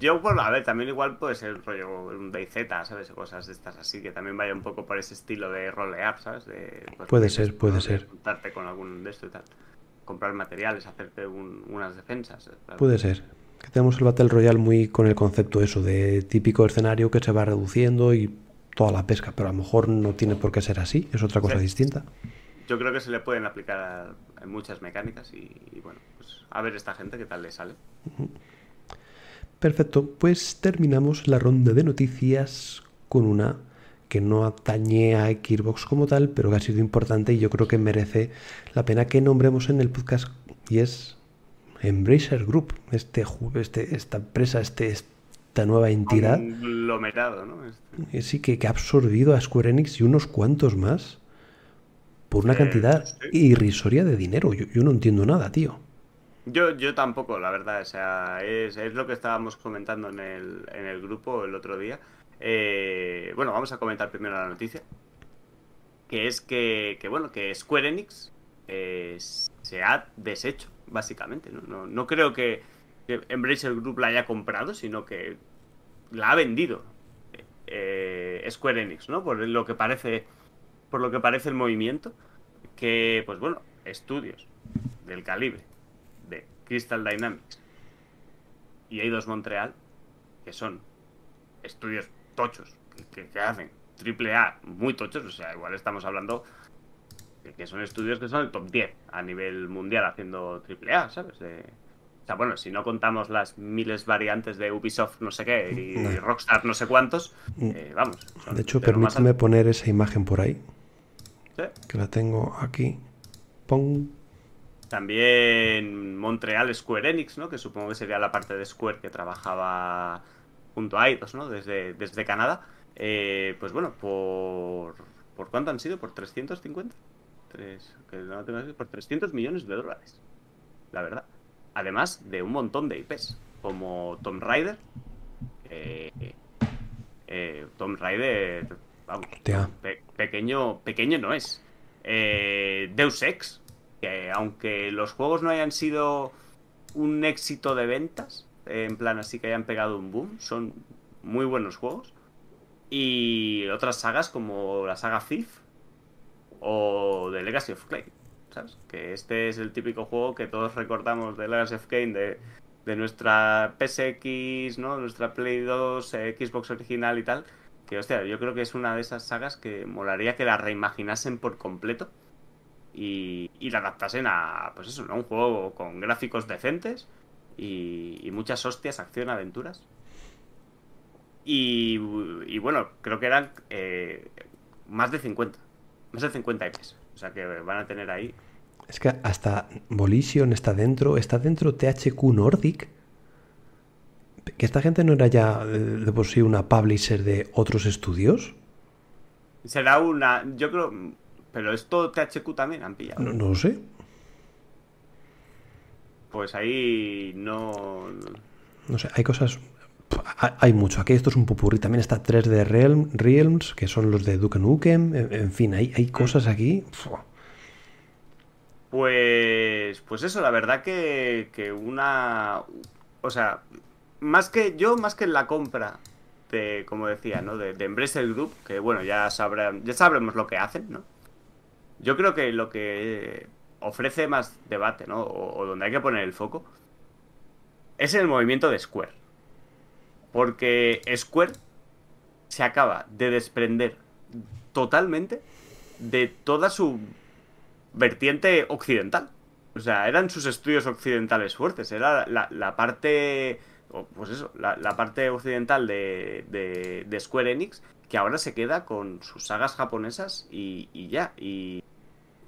Yo, bueno, a ver, también igual puede ser un rollo, un DayZ, ¿sabes? Cosas de estas así, que también vaya un poco por ese estilo de rolear, ¿sabes? De, pues, puede ser, puede ser. Juntarte con algún de esto y tal. Comprar materiales, hacerte unas defensas. Puede ser. Que tenemos el Battle Royale muy con el concepto eso, de típico escenario que se va reduciendo y toda la pesca, pero a lo mejor no tiene por qué ser así, es otra cosa distinta. Yo creo que se le pueden aplicar en muchas mecánicas y, bueno, pues a ver esta gente qué tal le sale. Perfecto, pues terminamos la ronda de noticias con una que no atañe a Xbox como tal, pero que ha sido importante y yo creo que merece la pena que nombremos en el podcast y es Embracer Group, este, este, esta empresa, este, esta nueva entidad. ¿no? Este. Eh, sí, que, que, ha absorbido a Square Enix y unos cuantos más por una cantidad irrisoria de dinero. Yo, yo no entiendo nada, tío. Yo, yo tampoco, la verdad. O sea, es, lo que estábamos comentando en el, en el grupo el otro día. Eh, bueno, vamos a comentar primero la noticia. Que es que, bueno, que Square Enix eh, se ha deshecho, básicamente. No, no, creo que, Embracer Group la haya comprado, sino que la ha vendido eh, Square Enix, ¿no? Por lo que parece. Por lo que parece el movimiento. Que, pues bueno, estudios del calibre Crystal Dynamics y Eidos Montreal, que son estudios tochos, que, hacen triple A muy tochos, o sea, igual estamos hablando de que son estudios que son el top 10 a nivel mundial haciendo triple A, ¿sabes? o sea, bueno, si no contamos las miles variantes de Ubisoft no sé qué y Rockstar no sé cuántos, mm. eh, vamos. De hecho, permíteme poner esa imagen por ahí. ¿Sí? Que la tengo aquí. Pong. También Montreal Square Enix, ¿no? Que supongo que sería la parte de Square que trabajaba junto a Eidos, ¿no? Desde, desde Canadá. Eh, pues bueno, por... ¿Por cuánto han sido? ¿Por 350? Tres, que no tengo por 300 millones de dólares. La verdad. Además de un montón de IPs. Como Tomb Raider. Eh, eh, Tomb Raider... Vamos, pequeño, pequeño no es. Deus Ex, que aunque los juegos no hayan sido un éxito de ventas, en plan así que hayan pegado un boom. Son muy buenos juegos. Y otras sagas como la saga Thief o The Legacy of Kain. ¿Sabes? Que este es el típico juego que todos recordamos de Legacy of Kain de, de nuestra PSX, ¿no? Nuestra Play 2, eh, Xbox original y tal. Que, hostia, yo creo que es una de esas sagas que molaría que la reimaginasen por completo y, y la adaptasen a, pues eso, ¿no? Un juego con gráficos decentes y, y muchas hostias, acción, aventuras. Y, y bueno, creo que eran eh, más de 50. Más de 50 IPs. O sea que van a tener ahí. Es que hasta Volition está dentro, está dentro THQ Nordic. Que esta gente no era ya eh, de por sí una publisher de otros estudios. Será una. Yo creo. Pero es todo THQ también, han pillado. No, no lo sé. Pues ahí no. No sé, hay cosas. Hay mucho. Aquí esto es un popurrí. También está 3D Realm, Realms, que son los de Duke Nukem. En, fin, hay, hay cosas aquí. Pues. Pues eso, la verdad que, que una. O sea, más que. Yo, más que en la compra de, como decía, ¿no? De, de Embracer Group, que bueno, ya sabrán, ya sabremos lo que hacen, ¿no? Yo creo que lo que ofrece más debate, ¿no? O, donde hay que poner el foco, es en el movimiento de Square. Porque Square se acaba de desprender totalmente de toda su vertiente occidental. O sea, eran sus estudios occidentales fuertes. Era la, la parte. Pues eso, la, la parte occidental de, de, de Square Enix, que ahora se queda con sus sagas japonesas y, y ya. Y,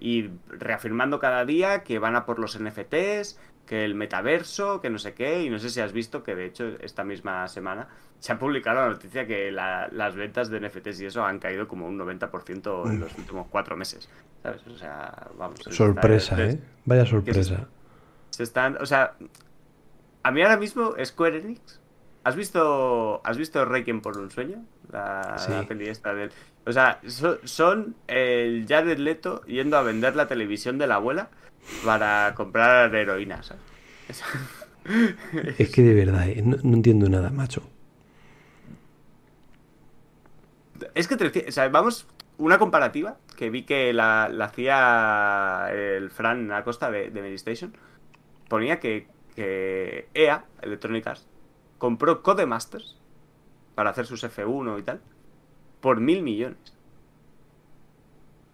y reafirmando cada día que van a por los NFTs, que el metaverso, que no sé qué, y no sé si has visto que de hecho esta misma semana se ha publicado la noticia que la- las ventas de NFTs y eso han caído como un 90% en los últimos cuatro meses. ¿Sabes? O sea, vamos. está- Sorpresa, ¿eh? Vaya sorpresa. Se están, o sea, a mí ahora mismo Square Enix. ¿Has visto, has visto Requiem por un sueño? La, Sí. la peli esta del. O sea, so- son el Jared Leto yendo a vender la televisión de la abuela para comprar heroína, ¿sabes? Es que de verdad, ¿eh? no, no entiendo nada, macho. Es que, te, o sea, vamos, una comparativa que vi que la, la hacía el Fran Acosta de, de Medistation. Ponía que, que EA, Electronic Arts, compró Codemasters para hacer sus F1 y tal, por mil millones.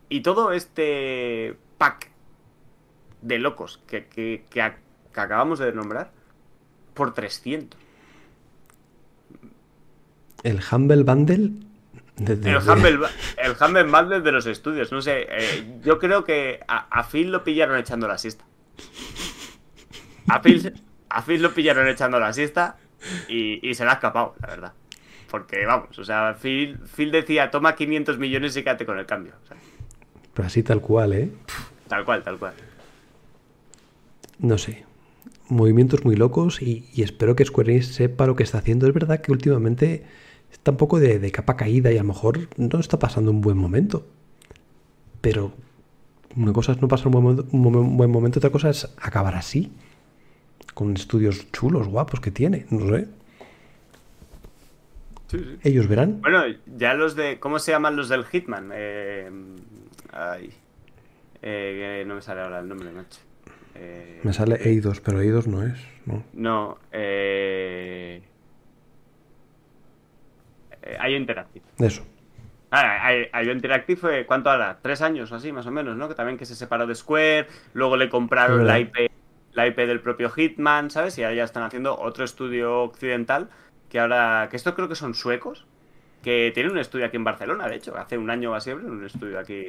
Y todo este pack de locos que, que, que ac- que acabamos de nombrar, por 300. El Humble Bundle. de- de- El Humble, el Humble Bundle de los estudios, no sé. eh, yo creo que a, a Phil lo pillaron echando la siesta. A Phil, a Phil lo pillaron echando la siesta y, y se le ha escapado, la verdad. Porque vamos, o sea, Phil, Phil decía: toma 500 millones y quédate con el cambio. o sea, Pero así tal cual, ¿eh? tal cual, tal cual. No sé. Movimientos muy locos y, y espero que Square Enix sepa lo que está haciendo. Es verdad que últimamente está un poco de, de capa caída y a lo mejor no está pasando un buen momento. Pero una cosa es no pasar un buen, momento- un momen- buen momento, otra cosa es acabar así. Con estudios chulos, guapos que tiene. No sé. Sí, sí. Ellos verán. Bueno, ya los de. ¿Cómo se llaman los del Hitman? Eh, ay. Eh, que no me sale ahora el nombre, macho. Eh, Me sale Eidos, pero Eidos no es. No. No, eh. eh, IO Interactive. Eso. Ah, I- IO Interactive fue, ¿cuánto ahora? Tres años o así, más o menos, ¿no? Que también que se separó de Square, luego le compraron la. IP, la IP del propio Hitman, ¿sabes? Y ahora ya están haciendo otro estudio occidental, que ahora, que estos creo que son suecos, que tienen un estudio aquí en Barcelona, de hecho, hace un año o así un estudio aquí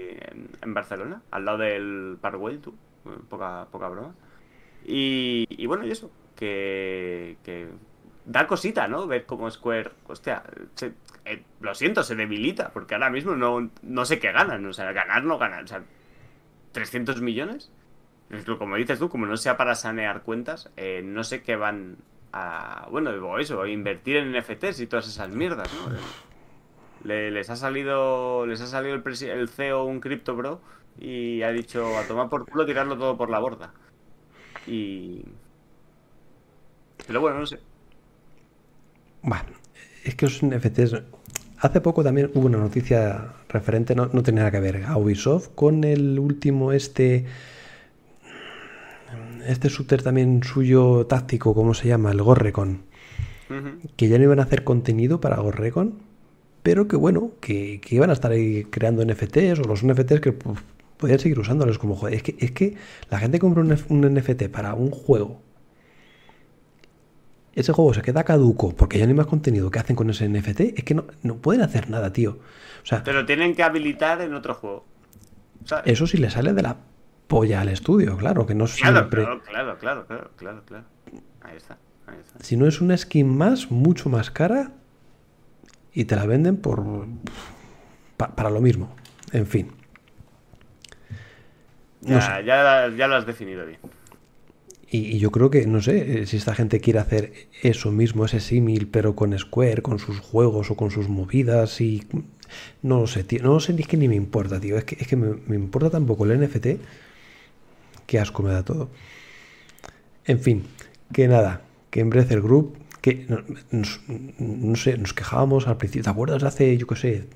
en, Barcelona, al lado del Parkwell, tú, poca, poca broma. Y, y bueno, y eso, que, que da cosita, ¿no? Ver cómo Square, hostia, eh, lo siento, se debilita, porque ahora mismo no, no sé qué ganan, o sea, ganar no ganan, o sea, 300 millones, es lo- como dices tú, como no sea para sanear cuentas, eh, no sé qué van a, bueno, o eso, a invertir en NFTs y todas esas mierdas, ¿no? Le- les ha salido, les ha salido el, CEO un Crypto Bro y ha dicho a tomar por culo tirarlo todo por la borda. Y... Pero bueno, no sé. Bueno, es que los NFTs. Hace poco también hubo una noticia referente, no, no tenía nada que ver, a Ubisoft con el último este. Este shooter también suyo táctico, ¿cómo se llama? El Gorrecon. Que ya no iban a hacer contenido para Gorrecon, pero que bueno, que, que iban a estar ahí creando NFTs o los NFTs que pues, podían seguir usándolos como joder. Es que, es que la gente compra un, NFT para un juego ese juego se queda caduco porque ya no hay más contenido que hacen con ese NFT, es que no, no pueden hacer nada, tío. O sea, Te lo tienen que habilitar en otro juego. ¿sabes? eso sí le sale de la polla al estudio, claro, que no Claro, siempre. claro, claro, claro, claro, claro. Ahí está, ahí está. Si no es una skin más, mucho más cara, y te la venden por. pa- para lo mismo. En fin. No Ya, sé. ya, ya lo has definido bien. Y, y yo creo que, no sé, eh, si esta gente quiere hacer eso mismo, ese símil, pero con Square, con sus juegos o con sus movidas y... No lo sé, tío. No lo sé ni es que ni me importa, tío. Es que, es que me, me importa tampoco el NFT. Qué asco me da todo. En fin, que nada, que en Breath el Group, que no, nos- no sé, nos quejábamos al principio. ¿Te acuerdas de hace, yo qué sé,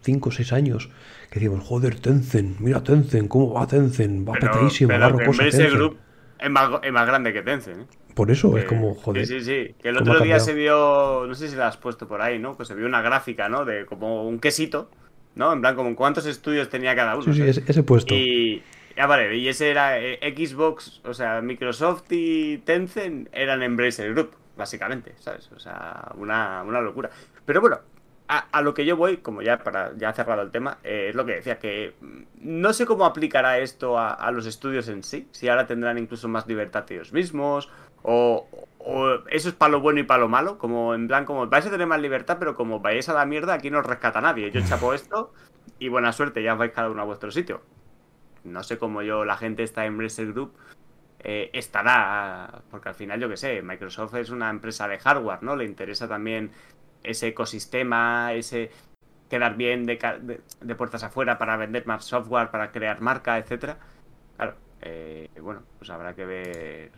5 o 6 años? Que decíamos, joder, Tencent, mira Tencent, cómo va Tencent, va Pero, petadísimo, pero va Embracer Tencent. Group es más, es más grande que Tencent, ¿eh? Por eso es como, joder. Sí, sí, sí. Que el ¿cómo otro día se vio, no sé si la has puesto por ahí, ¿no? Pues se vio una gráfica, ¿no? De como un quesito, ¿no? En plan, como cuántos estudios tenía cada uno. Sí, sí, ese, ese puesto. Y. Ya vale, y ese era eh, Xbox, o sea, Microsoft y Tencent eran Embracer Group, básicamente, ¿sabes? O sea, una, una locura. Pero bueno, a, a lo que yo voy, como ya para ya cerrado el tema, eh, es lo que decía, que no sé cómo aplicará esto a, a los estudios en sí, si ahora tendrán incluso más libertad ellos mismos, o, o eso es para lo bueno y para lo malo, como en plan, como vais a tener más libertad, pero como vayáis a la mierda, aquí no os rescata nadie. Yo chapo esto y buena suerte, ya vais cada uno a vuestro sitio no sé cómo yo, la gente está en Bracer Group, eh, estará, porque al final yo que sé, Microsoft es una empresa de hardware, ¿no? Le interesa también ese ecosistema, ese quedar bien de, de- de puertas afuera para vender más software, para crear marca, etcétera. Claro, eh, bueno, pues habrá que ver,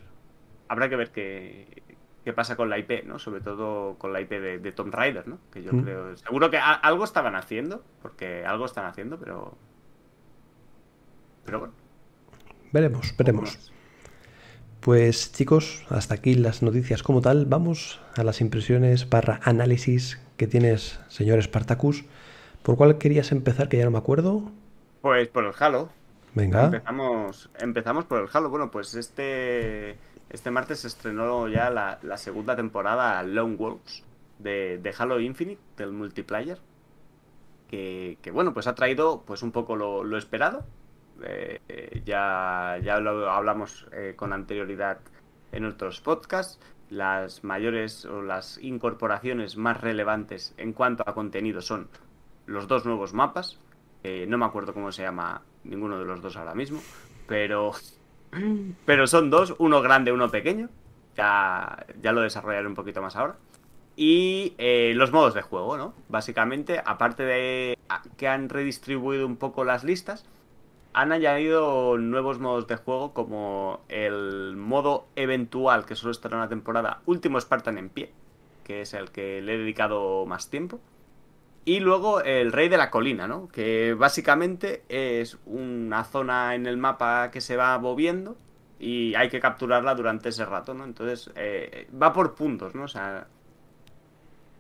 habrá que ver qué, qué pasa con la IP, ¿no? Sobre todo con la IP de, de Tomb Raider, ¿no? Que yo Mm. creo, seguro que a- algo estaban haciendo, porque algo están haciendo, pero, pero bueno. Veremos, veremos. Pues chicos, hasta aquí las noticias como tal. Vamos a las impresiones barra análisis que tienes, señor Spartacus. ¿Por cuál querías empezar? Que ya no me acuerdo. Pues por el Halo. Venga. Empezamos, empezamos por el Halo. Bueno, pues este, este martes se estrenó ya la, la segunda temporada Lone Wolves de, de Halo Infinite, del multiplayer. Que, que, bueno, pues ha traído pues un poco lo, lo esperado. Eh, ya, ya lo hablamos eh, con anterioridad en otros podcasts. Las mayores o las incorporaciones más relevantes en cuanto a contenido son los dos nuevos mapas. Eh, no me acuerdo cómo se llama ninguno de los dos ahora mismo, pero, pero son dos, uno grande, uno pequeño. Ya, ya lo desarrollaré un poquito más ahora. Y los modos de juego, ¿no? Básicamente, aparte de que han redistribuido un poco las listas, han añadido nuevos modos de juego como el modo eventual que solo estará en la temporada Último Spartan en pie, que es el que le he dedicado más tiempo. Y luego el Rey de la Colina, ¿no? Que básicamente es una zona en el mapa que se va moviendo y hay que capturarla durante ese rato, ¿no? Entonces eh, va por puntos, ¿no? O sea,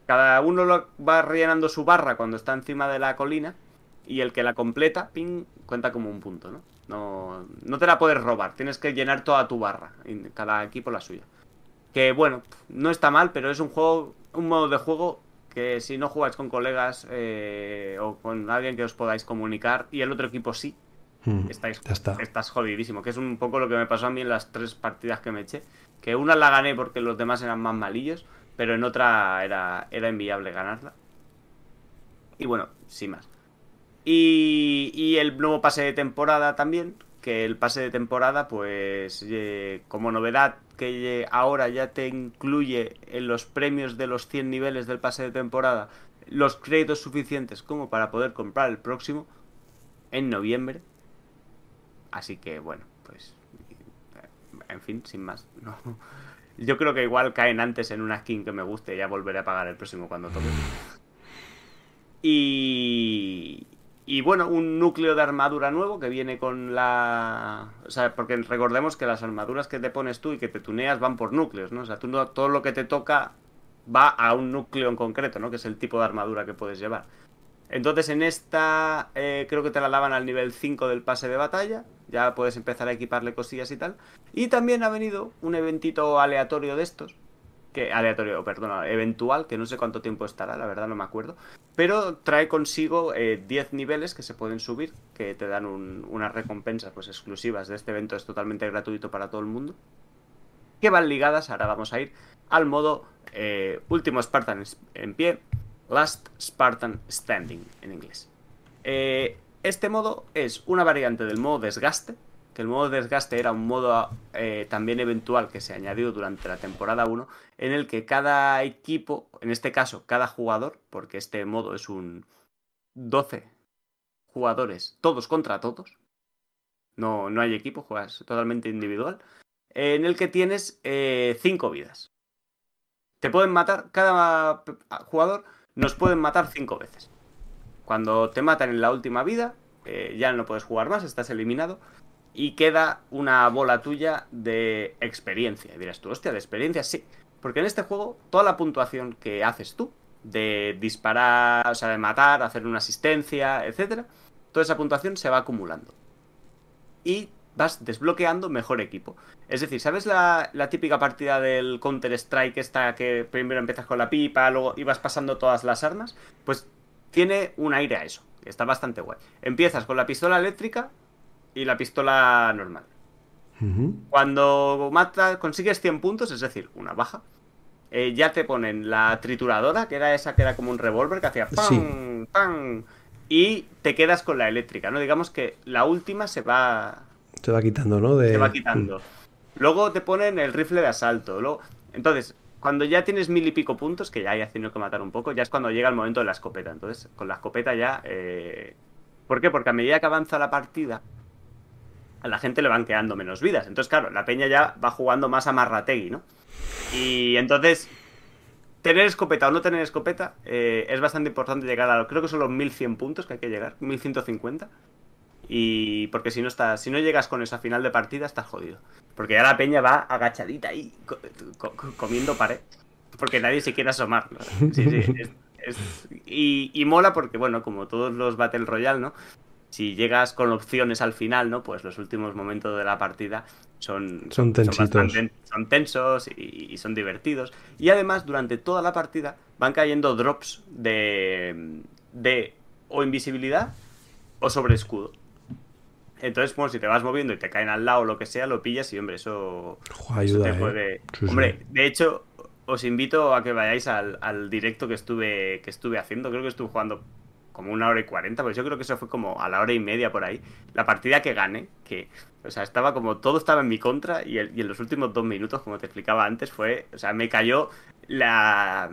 cada uno lo va rellenando su barra cuando está encima de la colina y el que la completa, ping, cuenta como un punto, ¿no? No, no te la puedes robar, tienes que llenar toda tu barra, cada equipo la suya. Que bueno, no está mal, pero es un juego, un modo de juego que si no jugáis con colegas eh, o con alguien que os podáis comunicar y el otro equipo sí, Mm, estáis, está. estás jodidísimo. Que es un poco lo que me pasó a mí en las tres partidas que me eché. Que una la gané porque los demás eran más malillos, pero en otra era, era inviable ganarla. Y bueno, sin más. Y, y el nuevo pase de temporada también, que el pase de temporada, pues eh, como novedad que eh, ahora ya te incluye en los premios de los 100 niveles del pase de temporada los créditos suficientes como para poder comprar el próximo en noviembre. Así que bueno, pues en fin, sin más. No, Yo creo que igual caen antes en una skin que me guste y ya volveré a pagar el próximo cuando toque. Y, y bueno, un núcleo de armadura nuevo que viene con la... O sea, porque recordemos que las armaduras que te pones tú y que te tuneas van por núcleos, ¿no? O sea, tú todo lo que te toca va a un núcleo en concreto, ¿no? Que es el tipo de armadura que puedes llevar. Entonces en esta eh, creo que te la daban al nivel 5 del pase de batalla. Ya puedes empezar a equiparle cosillas y tal. Y también ha venido un eventito aleatorio de estos. Que, aleatorio, perdona, eventual, que no sé cuánto tiempo estará, la verdad no me acuerdo. Pero trae consigo 10 eh, niveles que se pueden subir, que te dan unas recompensas pues, exclusivas de este evento, es totalmente gratuito para todo el mundo. Que van ligadas, ahora vamos a ir al modo eh, último Spartan en pie, Last Spartan Standing en inglés. Eh, este modo es una variante del modo desgaste, que el modo desgaste era un modo eh, también eventual que se añadió durante la temporada 1, en el que cada equipo, en este caso cada jugador, porque este modo es un 12 jugadores, todos contra todos, no, no hay equipo, juegas totalmente individual, en el que tienes 5 eh, vidas. Te pueden matar, cada jugador nos pueden matar cinco veces. Cuando te matan en la última vida, eh, ya no puedes jugar más, estás eliminado. Y queda una bola tuya de experiencia. Y dirás tú, hostia, de experiencia, sí. Porque en este juego, toda la puntuación que haces tú, de disparar, o sea, de matar, hacer una asistencia, etcétera, toda esa puntuación se va acumulando. Y vas desbloqueando mejor equipo. Es decir, ¿sabes la, típica partida del Counter-Strike esta que primero empiezas con la pipa, luego ibas pasando todas las armas? Pues tiene un aire a eso, está bastante guay. Empiezas con la pistola eléctrica y la pistola normal. Cuando matas, consigues 100 puntos, es decir, una baja, eh, ya te ponen la trituradora, que era esa que era como un revólver que hacía ¡pam! ¡pam! Y te quedas con la eléctrica, ¿no? Digamos que la última se va se va quitando, ¿no? De... Se va quitando. Luego te ponen el rifle de asalto. Luego... Entonces, cuando ya tienes mil y pico puntos, que ya hay tenido que matar un poco, ya es cuando llega el momento de la escopeta. Entonces, con la escopeta ya... Eh... ¿Por qué? Porque a medida que avanza la partida, a la gente le van quedando menos vidas. Entonces, claro, la peña ya va jugando más a Marrategui, ¿no? Y entonces, tener escopeta o no tener escopeta eh, es bastante importante llegar a... Creo que son los 1100 puntos que hay que llegar, 1150. Y porque si no estás, si no llegas con esa final de partida, estás jodido. Porque ya la peña va agachadita ahí comiendo pared. Porque nadie se quiere asomar. y, mola porque, bueno, como todos los Battle Royale, ¿no? Si llegas con opciones al final, ¿no? Pues los últimos momentos de la partida son, son, tensitos. son, tensos y, y, son divertidos. Y además, durante toda la partida van cayendo drops de, de o invisibilidad o sobre escudo. Entonces, bueno, si te vas moviendo y te caen al lado o lo que sea, lo pillas y, hombre, eso, ayuda, te puede... hombre, de hecho, os invito a que vayáis al, directo que estuve, que estuve haciendo. Creo que estuve jugando como una hora y cuarenta, pues yo creo que eso fue como a la hora y media por ahí. La partida que gané, que, o sea, estaba como todo estaba en mi contra y, y en los últimos dos minutos, como te explicaba antes, fue, o sea, me cayó la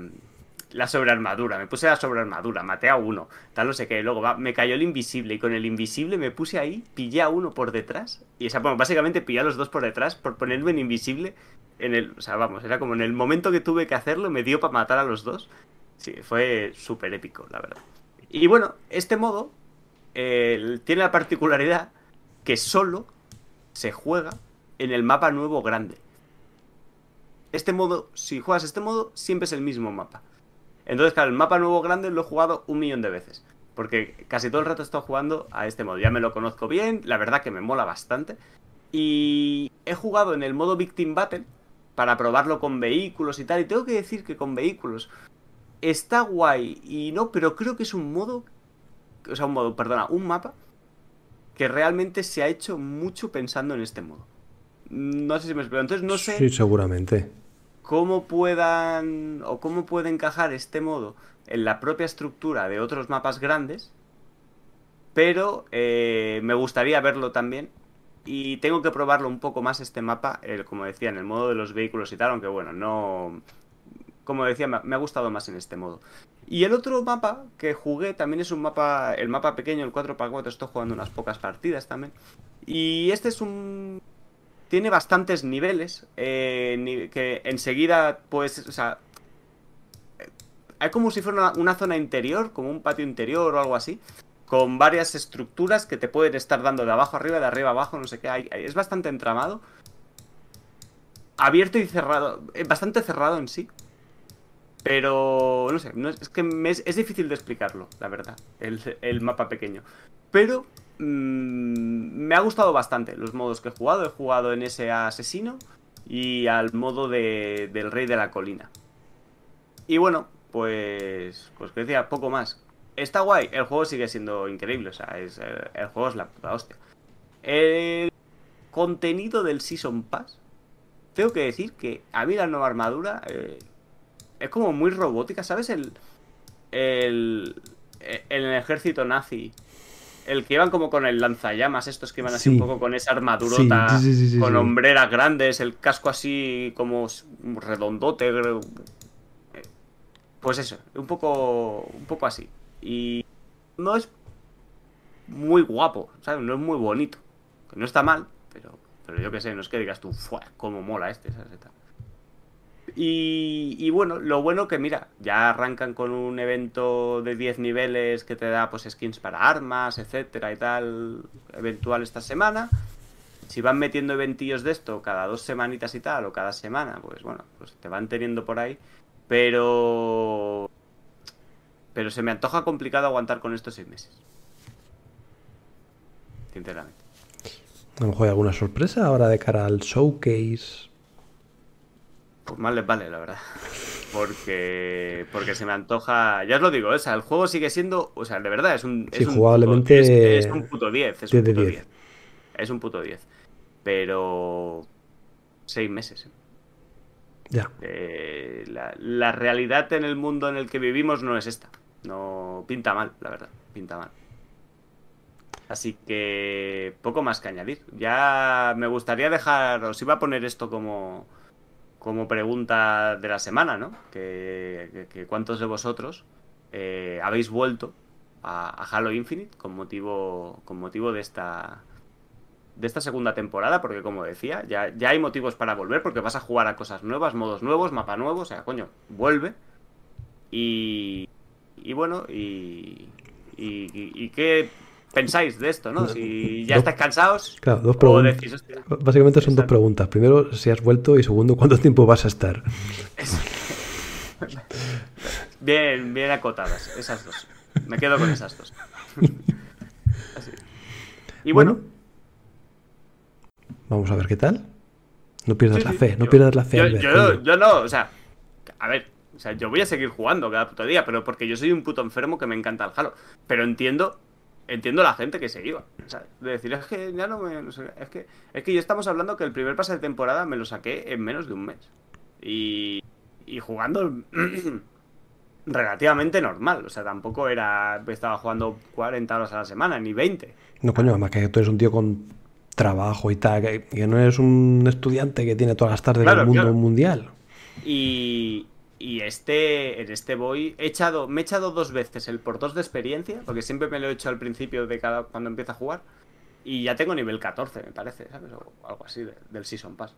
la sobrearmadura, me puse la sobrearmadura, maté a uno, tal no sé qué, luego va, me cayó el invisible y con el invisible me puse ahí, pillé a uno por detrás y, o sea, bueno, básicamente pillé a los dos por detrás por ponerme en invisible en el, o sea, vamos, era como en el momento que tuve que hacerlo me dio para matar a los dos. Sí, fue súper épico, la verdad. Y bueno, este modo eh, tiene la particularidad que solo se juega en el mapa nuevo grande. Este modo, si juegas este modo, siempre es el mismo mapa. Entonces, claro, el mapa nuevo grande lo he jugado un millón de veces. Porque casi todo el rato he estado jugando a este modo. Ya me lo conozco bien, la verdad que me mola bastante. Y he jugado en el modo Victim Battle para probarlo con vehículos y tal. Y tengo que decir que con vehículos está guay y no, pero creo que es un modo. O sea, un modo, perdona, un mapa que realmente se ha hecho mucho pensando en este modo. No sé si me explico. Entonces no sé. Sí, seguramente cómo puedan o cómo puede encajar este modo en la propia estructura de otros mapas grandes, pero eh, me gustaría verlo también y tengo que probarlo un poco más este mapa, como decía, en el modo de los vehículos y tal, aunque bueno, no... Como decía, me ha gustado más en este modo. Y el otro mapa que jugué también es un mapa, el mapa pequeño, el 4x4, estoy jugando unas pocas partidas también. Y este es un tiene bastantes niveles eh, que enseguida, pues, o sea, eh, hay como si fuera una, zona interior, como un patio interior o algo así, con varias estructuras que te pueden estar dando de abajo arriba, de arriba abajo, no sé qué. hay- es bastante entramado, abierto y cerrado, eh, bastante cerrado en sí. Pero, no sé, es, que es difícil de explicarlo, la verdad, el, el mapa pequeño. Pero mm, me ha gustado bastante los modos que he jugado. He jugado en ese asesino y al modo de, del rey de la colina. Y bueno, pues, pues que decía, poco más. Está guay, el juego sigue siendo increíble, o sea, es, eh, el juego es la puta hostia. El contenido del Season Pass, tengo que decir que a mí la nueva armadura eh, es como muy robótica, ¿sabes? El, el, el ejército nazi, el que iban como con el lanzallamas, estos que iban así Sí. un poco con esa armadurota, Sí, sí, con hombreras grandes, el casco así como redondote. eh, Pues eso, un poco, un poco así. Y no es muy guapo, ¿sabes? No es muy bonito. No está mal, pero, pero yo qué sé, no es que digas tú, ¡fua! ¿Cómo mola este? ¿sabes? Y y bueno, lo bueno que mira, ya arrancan con un evento de 10 niveles que te da pues skins para armas, etcétera y tal, eventual esta semana. Si van metiendo eventillos de esto cada dos semanitas y tal, o cada semana, pues bueno, pues te van teniendo por ahí. Pero. Pero se me antoja complicado aguantar con estos seis meses. Sinceramente. A lo mejor hay alguna sorpresa ahora de cara al showcase. Pues más les vale, la verdad. Porque, porque se me antoja. Ya os lo digo, o sea, el juego sigue siendo. O sea, de verdad, es un. Sí, es un jugablemente, puto- es, es un puto 10. Es 10 un puto 10. 10. Es un puto 10. Pero. Seis meses. Ya. Eh, la, la realidad en el mundo en el que vivimos no es esta. No pinta mal, la verdad. Pinta mal. Así que poco más que añadir. Ya me gustaría dejar, os iba a poner esto como, como pregunta de la semana, ¿no? Que, que- cuántos de vosotros eh, habéis vuelto a, Halo Infinite con motivo, con motivo de esta de esta segunda temporada, porque como decía, ya, ya hay motivos para volver, porque vas a jugar a cosas nuevas, modos nuevos, mapa nuevo, o sea, coño, vuelve. Y, y bueno, y, y- y qué pensáis de esto, ¿no? Si ya estáis cansados, Claro, dos o preguntas. decís, "Hostia, Básicamente son dos preguntas. Primero, si has vuelto y segundo, ¿cuánto tiempo vas a estar? bien, bien acotadas, esas dos. Me quedo con esas dos. Así. Y bueno, vamos a ver qué tal. No pierdas Sí, la fe, no yo- pierdas la fe. Yo, Albert, yo- coño. yo no, o sea, a ver, o sea, yo voy a seguir jugando cada puto día, pero porque yo soy un puto enfermo que me encanta el Halo. Pero entiendo, entiendo la gente que se iba. O sea, de decir, es que ya no me. no sé, es que, es que yo estamos hablando que el primer pase de temporada me lo saqué en menos de un mes. Y, y jugando relativamente normal. O sea, tampoco era. Estaba jugando 40 horas a la semana, ni 20. No, coño, además que tú eres un tío con trabajo y tal, que, que no eres un estudiante que tiene todas las tardes Claro, del mundo claro. mundial. Y, y este, en este voy, he echado, me he echado dos veces el por dos de experiencia, porque siempre me lo he hecho al principio de cada cuando empiezo a jugar. Y ya tengo nivel 14, me parece, ¿sabes? O algo así de- del Season Pass.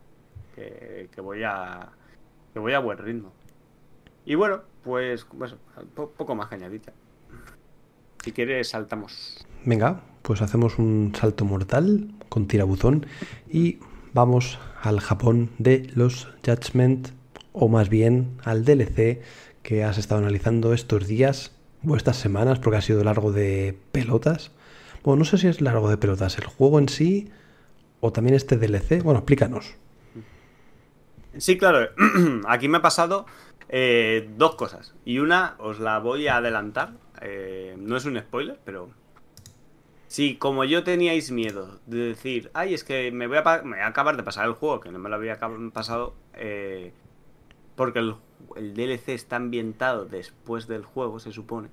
Que, que voy a. Que voy a buen ritmo. Y bueno, pues, pues po- poco más que añadir. Si quieres, saltamos. Venga, pues hacemos un salto mortal con tirabuzón y vamos al Japón de los Judgment, o más bien al DLC que has estado analizando estos días o estas semanas, porque ha sido largo de pelotas. Bueno, no sé si es largo de pelotas, el juego en sí o también este DLC. Bueno, explícanos. Sí, claro. Aquí me ha pasado eh, dos cosas. Y una os la voy a adelantar. eh, no es un spoiler, pero. Si como yo teníais miedo de decir, ay, es que me voy a, acabar de pasar el juego, que no me lo había pasado, eh, porque el, el DLC está ambientado después del juego, se supone.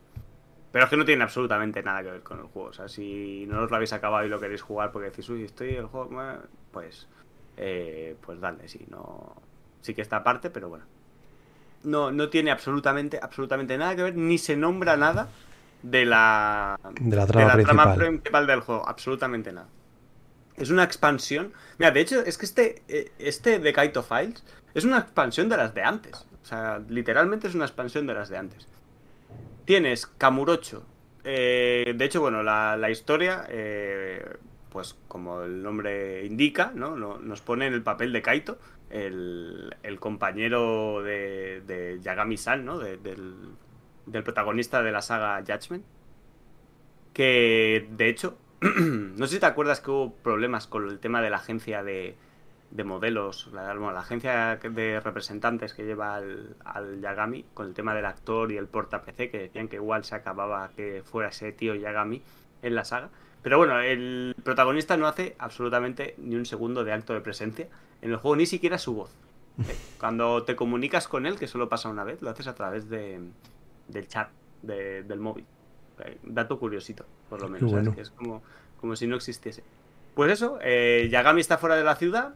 Pero es que no tiene absolutamente nada que ver con el juego. O sea, si no os lo habéis acabado y lo queréis jugar porque decís, uy, estoy en el juego, eh", pues, eh, pues dale, sí, no, sí que está aparte, pero bueno. No, no tiene absolutamente, absolutamente nada que ver, ni se nombra nada de la, De la de trama la trama principal. principal del juego, absolutamente nada. Es una expansión. Mira, de hecho, es que este, eh, este de Kaito Files es una expansión de las de antes. O sea, literalmente es una expansión de las de antes. Tienes Kamurocho. Eh, de hecho, bueno, la, la historia, eh, pues como el nombre indica, ¿no? No- Nos pone en el papel de Kaito, el, el compañero de, de Yagami-san, ¿no? De- del, del protagonista de la saga Judgment. Que, de hecho, no sé si te acuerdas que hubo problemas con el tema de la agencia de, de modelos, la, bueno, la agencia de representantes que lleva al, al Yagami, con el tema del actor y el porta PC, que decían que igual se acababa que fuera ese tío Yagami en la saga. Pero bueno, el protagonista no hace absolutamente ni un segundo de acto de presencia en el juego, ni siquiera su voz. Eh, Cuando te comunicas con él, que solo pasa una vez, lo haces a través de, del chat de- del móvil. Eh, Dato curiosito, por lo menos. bueno. Es como, como si no existiese. Pues eso, eh, Yagami está fuera de la ciudad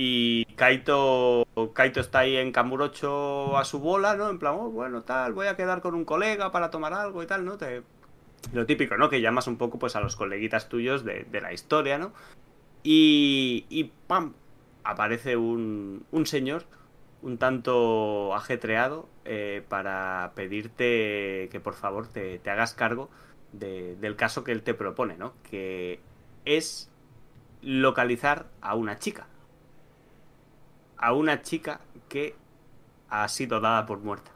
y Kaito, Kaito está ahí en Kamurocho a su bola, ¿no? En plan, oh, bueno, tal, voy a quedar con un colega para tomar algo y tal, ¿no? Lo típico, ¿no? Que llamas un poco pues a los coleguitas tuyos de, de la historia, ¿no? Y, y ¡pam! Aparece un, un señor un tanto ajetreado eh, para pedirte que por favor te, te hagas cargo de- del caso que él te propone, ¿no? Que es localizar a una chica. A una chica que ha sido dada por muerta.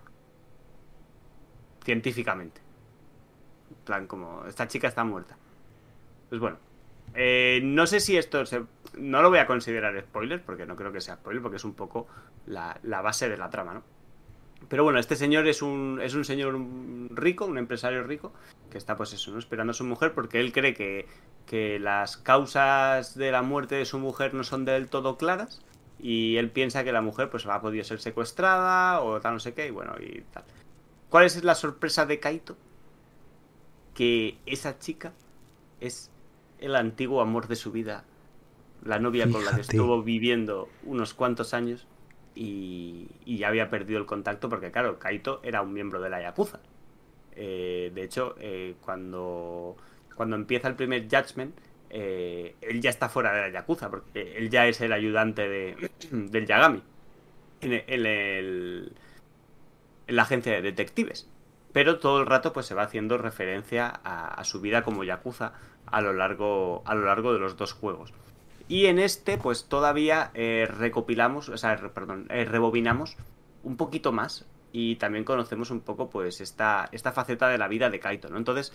Científicamente. En plan, como, esta chica está muerta. Pues bueno. eh, no sé si esto se... No lo voy a considerar spoiler, porque no creo que sea spoiler, porque es un poco la, la base de la trama, ¿no? Pero bueno, este señor es un, es un señor rico, un empresario rico, que está pues eso, ¿no? esperando a su mujer porque él cree que, que las causas de la muerte de su mujer no son del todo claras y él piensa que la mujer pues ha podido ser secuestrada o tal no sé qué y bueno y tal. ¿Cuál es la sorpresa de Kaito? Que esa chica es el antiguo amor de su vida, la novia con la que estuvo viviendo unos cuantos años y, y ya había perdido el contacto porque, claro, Kaito era un miembro de la Yakuza. Eh, de hecho, eh, cuando, cuando empieza el primer Judgment, eh, él ya está fuera de la Yakuza porque él ya es el ayudante de, del Yagami en, el- en el- en la agencia de detectives. Pero todo el rato pues se va haciendo referencia a, su vida como Yakuza a lo largo, a lo largo de los dos juegos. Y en este, pues todavía eh, recopilamos, o sea, perdón, eh, rebobinamos un poquito más y también conocemos un poco, pues, esta, esta faceta de la vida de Kaito, ¿no? Entonces,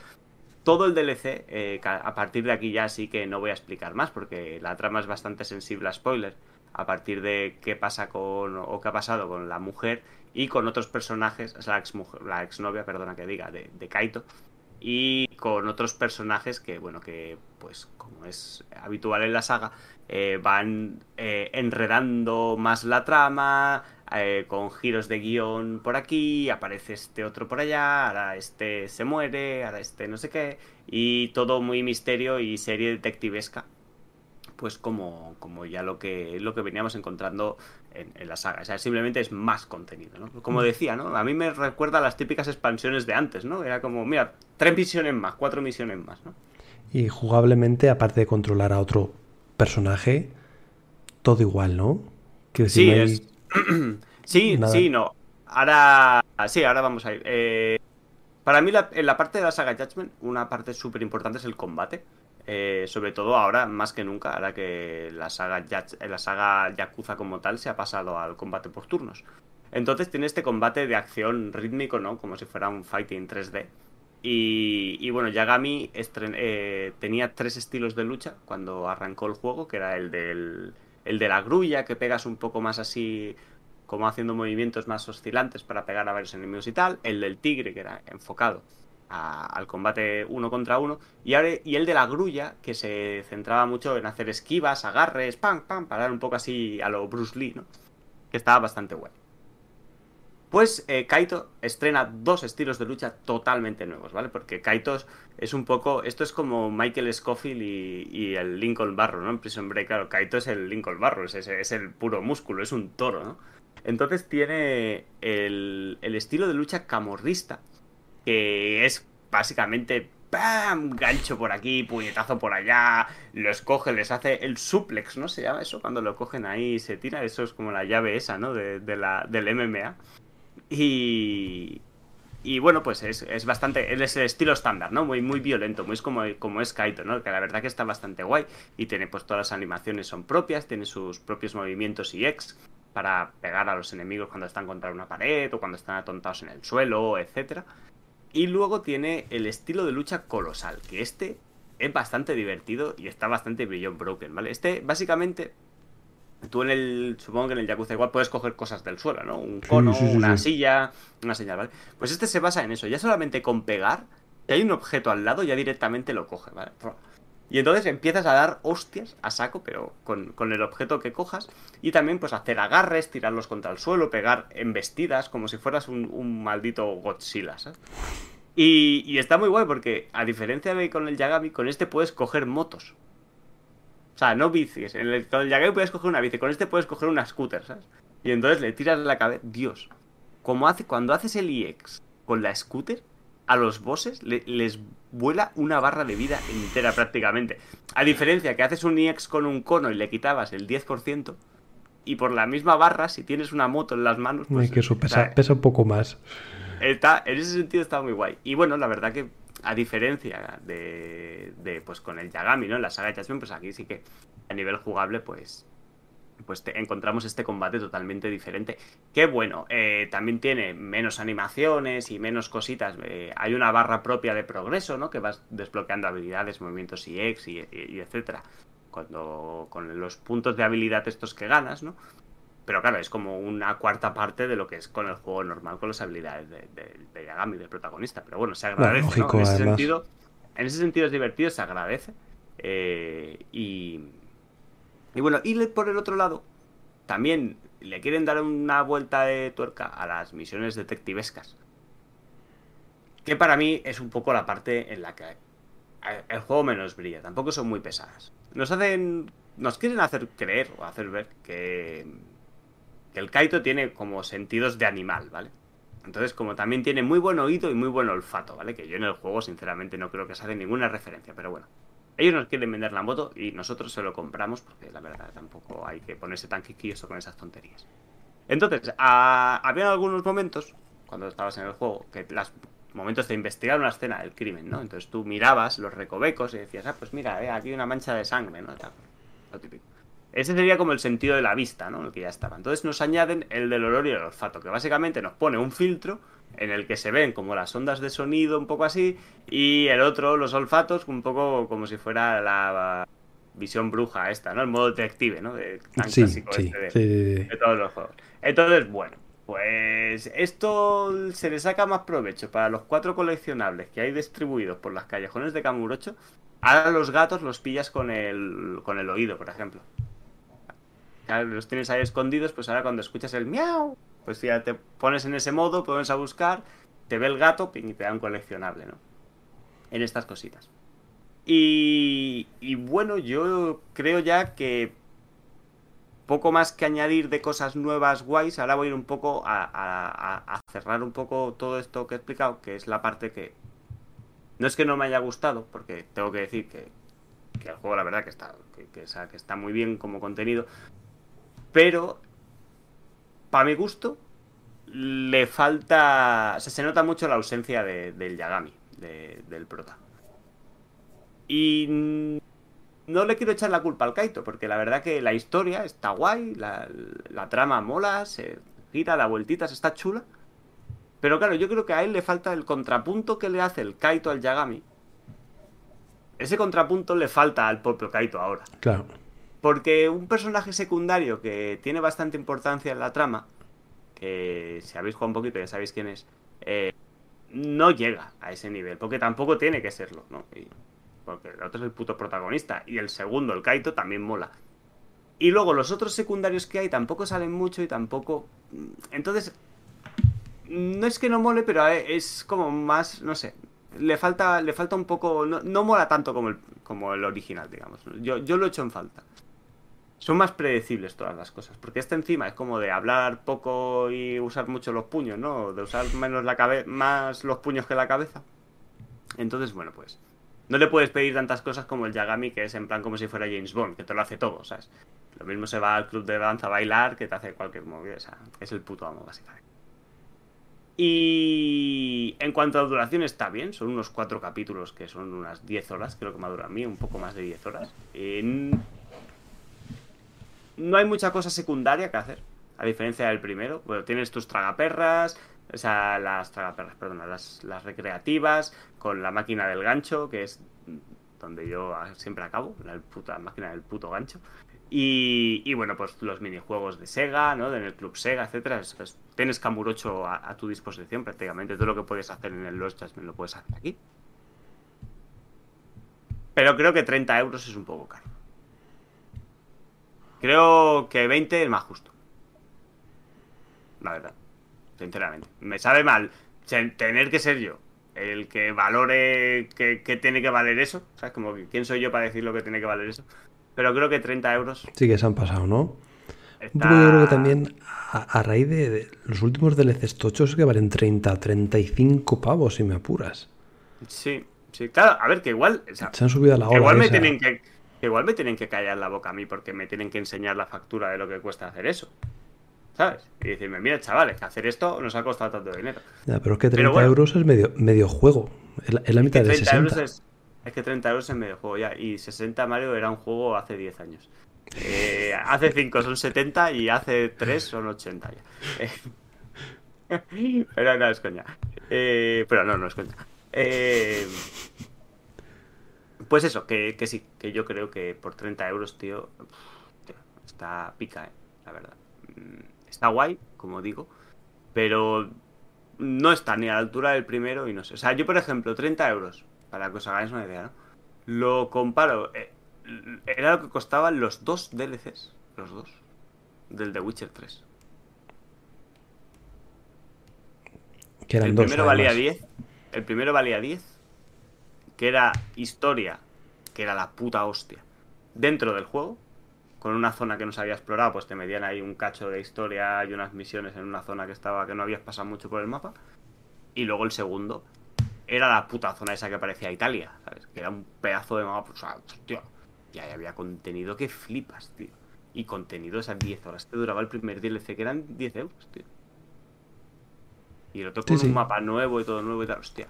todo el DLC, eh, a partir de aquí ya sí que no voy a explicar más porque la trama es bastante sensible a spoiler. A partir de qué pasa con, o qué ha pasado con la mujer y con otros personajes, la, exmujer- la exnovia, perdona que diga, de, de Kaito, y con otros personajes que, bueno, que pues como es habitual en la saga, eh, van eh, enredando más la trama, eh, con giros de guion por aquí, aparece este otro por allá, ahora este se muere, ahora este no sé qué, y todo muy misterio y serie detectivesca, pues como, como ya lo que, lo que veníamos encontrando en, en la saga. O sea, simplemente es más contenido, ¿no? Como decía, ¿no? A mí me recuerda a las típicas expansiones de antes, ¿no? Era como, mira, tres misiones más, cuatro misiones más, ¿no? Y jugablemente, aparte de controlar a otro personaje, todo igual, ¿no? Quiero decir, Sí, no hay- es... sí, Nada. sí, no. Ahora, sí, ahora vamos a ir. Eh, para mí, la- en la parte de la saga Judgment, una parte súper importante es el combate. Eh, sobre todo ahora, más que nunca, ahora que la saga, eh, la saga Yakuza como tal se ha pasado al combate por turnos. Entonces tiene este combate de acción rítmico, ¿no? Como si fuera un fighting 3D. Y, y bueno, Yagami eh, tenía tres estilos de lucha cuando arrancó el juego, que era el del el de la grulla, que pegas un poco más así, como haciendo movimientos más oscilantes para pegar a varios enemigos y tal, el del tigre, que era enfocado al combate uno contra uno, y, el de la grulla, que se centraba mucho en hacer esquivas, agarres, pam, pam, parar un poco así a lo Bruce Lee, ¿no? Que estaba bastante guay. Pues eh, Kaito estrena dos estilos de lucha totalmente nuevos, ¿vale? Porque Kaito es- un poco. Esto es como Michael Scofield y, y el Lincoln Barro, ¿no? En Prison Break, claro, Kaito es el Lincoln Barro, es, es- es el puro músculo, es un toro, ¿no? Entonces tiene el, el estilo de lucha camorrista, que es básicamente ¡pam! Gancho por aquí, puñetazo por allá, los coge, les hace el suplex, ¿no? Se llama eso cuando lo cogen ahí y se tira, eso es como la llave esa, ¿no? De, de la, del MMA. Y, y bueno, pues es, es, bastante. Es el estilo estándar, ¿no? Muy, muy violento, muy como, como es Kaito, ¿no? Que la verdad que está bastante guay. Y tiene, pues todas las animaciones son propias, tiene sus propios movimientos y ex para pegar a los enemigos cuando están contra una pared o cuando están atontados en el suelo, etcétera. Y luego tiene el estilo de lucha colosal, que este es bastante divertido y está bastante Beyond Broken, ¿vale? Este, básicamente, tú en el, supongo que en el Yakuza igual puedes coger cosas del suelo, ¿no? Un cono, sí, sí, sí, una silla, una señal, ¿vale? Pues este se basa en eso, ya solamente con pegar, si hay un objeto al lado, ya directamente lo coge, ¿vale? Y entonces empiezas a dar hostias a saco, pero con, con el objeto que cojas. Y también pues hacer agarres, tirarlos contra el suelo, pegar embestidas, como si fueras un, un maldito Godzilla, ¿sabes? Y, y está muy guay porque, a diferencia de con el Yagami, con este puedes coger motos. O sea, no bicis. En el, con el Yagami puedes coger una bici, con este puedes coger una scooter, ¿sabes? Y entonces le tiras la cabeza. Dios. Como hace, cuando haces el EX con la scooter, a los bosses le- les vuela una barra de vida entera prácticamente. A diferencia que haces un EX con un cono y le quitabas el 10%, y por la misma barra, si tienes una moto en las manos, pues. Ay, que eso o pesa, sea, pesa un poco más. Está, en ese sentido está muy guay. Y bueno, la verdad que a diferencia de, de, pues con el Yagami, ¿no? En la saga de Judgment, pues aquí sí que a nivel jugable, pues pues te- encontramos este combate totalmente diferente. Que bueno, eh, también tiene menos animaciones y menos cositas. eh, hay una barra propia de progreso, ¿no? Que vas desbloqueando habilidades, movimientos y X y, y- y etcétera. Cuando, con los puntos de habilidad estos que ganas, ¿no? Pero claro, es como una cuarta parte de lo que es con el juego normal, con las habilidades de, de, de Yagami, del protagonista. Pero bueno, se agradece. En, ese sentido, en ese sentido es divertido, se agradece. Eh, y, y bueno, y por el otro lado, también le quieren dar una vuelta de tuerca a las misiones detectivescas. Que para mí es un poco la parte en la que eh, el juego menos brilla. Tampoco son muy pesadas. Nos hacen. Nos quieren hacer creer o hacer ver que. Que el Kaito tiene como sentidos de animal, ¿vale? Entonces, como también tiene muy buen oído y muy buen olfato, ¿vale? Que yo en el juego, sinceramente, no creo que se haga ninguna referencia, pero bueno. Ellos nos quieren vender la moto y nosotros se lo compramos porque la verdad tampoco hay que ponerse tan quisquilloso con esas tonterías. Entonces, a- había algunos momentos, cuando estabas en el juego, que los momentos de investigar una escena del crimen, ¿no? Entonces tú mirabas los recovecos y decías, ah, pues mira, eh, aquí hay una mancha de sangre, ¿no? Lo típico. Ese sería como el sentido de la vista, ¿no? El que ya estaba. Entonces nos añaden el del olor y el olfato, que básicamente nos pone un filtro en el que se ven como las ondas de sonido un poco así y el otro, los olfatos, un poco como si fuera la visión bruja esta, ¿no? El modo detective, ¿no? De, tan Sí, clásico sí, este de, sí, de todos los juegos. Entonces, bueno, pues esto se le saca más provecho para los cuatro coleccionables que hay distribuidos por las callejones de Kamurocho. Ahora los gatos los pillas con el, con el oído, por ejemplo. Los tienes ahí escondidos, pues ahora cuando escuchas el miau, pues ya te pones en ese modo, pones a buscar, te ve el gato y te da un coleccionable, ¿no? En estas cositas. Y, y bueno, yo creo ya que poco más que añadir de cosas nuevas guays. Ahora voy a ir un poco a, a- a- cerrar un poco todo esto que he explicado, que es la parte que no es que no me haya gustado, porque tengo que decir que, que el juego la verdad que está, que está muy bien como contenido, pero para mi gusto le falta, o sea, se nota mucho la ausencia de- del Yagami, de- del prota. Y no le quiero echar la culpa al Kaito, porque la verdad que la historia está guay, la, la trama mola, se gira, da vueltitas, está chula. Pero claro, yo creo que a él le falta el contrapunto que le hace el Kaito al Yagami. Ese contrapunto le falta al propio Kaito ahora. Claro. Porque un personaje secundario que tiene bastante importancia en la trama, que si habéis jugado un poquito ya sabéis quién es, eh, no llega a ese nivel, porque tampoco tiene que serlo, ¿no? Porque el otro es el puto protagonista, y el segundo, el Kaito, también mola. Y luego los otros secundarios que hay tampoco salen mucho y tampoco... Entonces, no es que no mole, pero es como más, no sé, le falta, le falta un poco, no, no mola tanto como el, como el original, digamos. Yo, yo lo he hecho en falta. Son más predecibles todas las cosas, porque este encima es como de hablar poco y usar mucho los puños, ¿no? De usar menos la cabeza, más los puños que la cabeza. Entonces, bueno, pues no le puedes pedir tantas cosas como el Yagami, que es en plan como si fuera James Bond, que te lo hace todo, ¿sabes? Lo mismo se va al club de danza a bailar que te hace cualquier movida, o sea, es el puto amo, básicamente. Y en cuanto a duración está bien, son unos cuatro capítulos que son unas 10 horas, creo que me ha a mí, un poco más de 10 horas. No hay mucha cosa secundaria que hacer, a diferencia del primero. Bueno, tienes tus tragaperras, o sea, las tragaperras, perdona, las, las recreativas, con la máquina del gancho, que es donde yo siempre acabo, la puta máquina del puto gancho. Y, bueno, pues los minijuegos de Sega, ¿no? En el Club Sega, etcétera. Tienes Kamurocho a, tu disposición prácticamente. Todo lo que puedes hacer en el Lost Jasmine lo puedes hacer aquí. Pero creo que 30 euros es un poco caro. Creo que 20 es más justo. La verdad. Sinceramente. Me sabe mal tener que ser yo el que valore que, que tiene que valer eso. ¿Sabes? Como que quién soy yo para decir lo que tiene que valer eso. Pero creo que 30 euros. Sí que se han pasado, ¿no? yo creo que también a, raíz de, los últimos DLCs tochos que valen 30, 35 pavos si me apuras. Sí, sí, claro, a ver, que igual. se han subido a la hora. igual me tienen que, igual me tienen que callar la boca a mí porque me tienen que enseñar la factura de lo que cuesta hacer eso. ¿Sabes? Y decirme, mira, chavales, que hacer esto nos ha costado tanto dinero. Ya, pero es que 30 euros es medio, medio juego. Es la, mitad de 60. Euros es, es que 30 euros es medio juego ya. Y 60 Mario era un juego hace 10 años. Eh, hace 5 son 70 y hace 3 son 80 ya. pero no es coña. Eh, pero no, no es coña. Eh, pues eso, que, sí, que yo creo que por 30 euros, tío, está pica, la verdad. Mm, está guay, como digo, pero no está ni a la altura del primero y no sé. O sea, yo, por ejemplo, 30 euros para que os hagáis una idea, ¿no? Lo comparo. Eh, era lo que costaban los dos DLCs. Los dos. Del The Witcher 3. Que eran el primero valía 10. El primero valía 10. Que era historia. Que era la puta hostia. Dentro del juego. Con una zona que no se había explorado. Pues te medían ahí un cacho de historia y unas misiones en una zona que estaba. que no habías pasado mucho por el mapa. Y luego el segundo era la puta zona esa que parecía Italia, ¿sabes? Que era un pedazo de mapa, pues, tío. Y ahí había contenido que flipas, tío. Y contenido esas 10 horas te duraba el primer DLC, que eran 10 euros, tío. Y el otro con un mapa nuevo y todo nuevo y tal, hostia.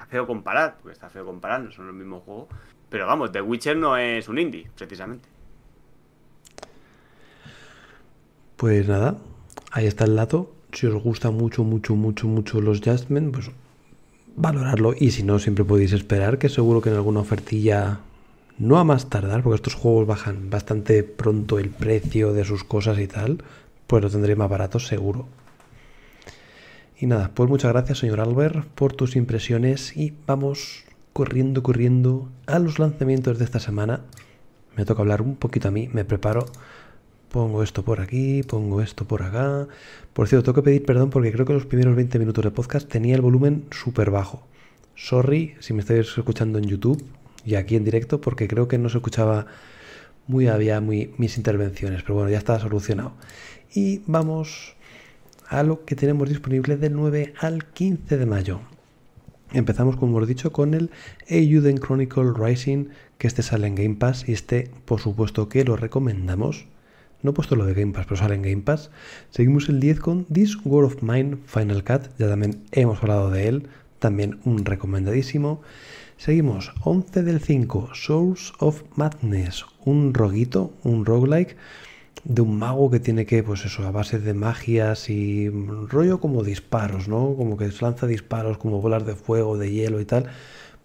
Está feo comparar, porque está feo comparar, no son los mismos juegos. Pero vamos, The Witcher no es un indie, precisamente. Pues nada, ahí está el dato. Si os gusta mucho, mucho, mucho, mucho los Justmen, pues valorarlo y si no, siempre podéis esperar que seguro que en alguna ofertilla, no a más tardar, porque estos juegos bajan bastante pronto el precio de sus cosas y tal, pues lo tendré más barato seguro. Y nada, pues muchas gracias señor Albert por tus impresiones y vamos corriendo, corriendo a los lanzamientos de esta semana. Me toca hablar un poquito a mí, me preparo Pongo esto por aquí, pongo esto por acá. Por cierto, tengo que pedir perdón porque creo que los primeros 20 minutos de podcast tenía el volumen súper bajo. Sorry si me estáis escuchando en YouTube y aquí en directo porque creo que no se escuchaba muy había muy mis intervenciones, pero bueno, ya está solucionado. Y vamos a lo que tenemos disponible del 9 al 15 de mayo. Empezamos, como hemos dicho, con el Eiyuden Chronicle Rising, que este sale en Game Pass y este, por supuesto, que lo recomendamos. No he puesto lo de Game Pass, pero sale en Game Pass. Seguimos el 10 con This War of Mine Final Cut. Ya también hemos hablado de él. También un recomendadísimo. Seguimos 11 del 5, Souls of Madness. Un roguito, un roguelike de un mago que tiene que, pues eso, a base de magias y rollo como disparos, ¿no? Como que lanza disparos como bolas de fuego, de hielo y tal.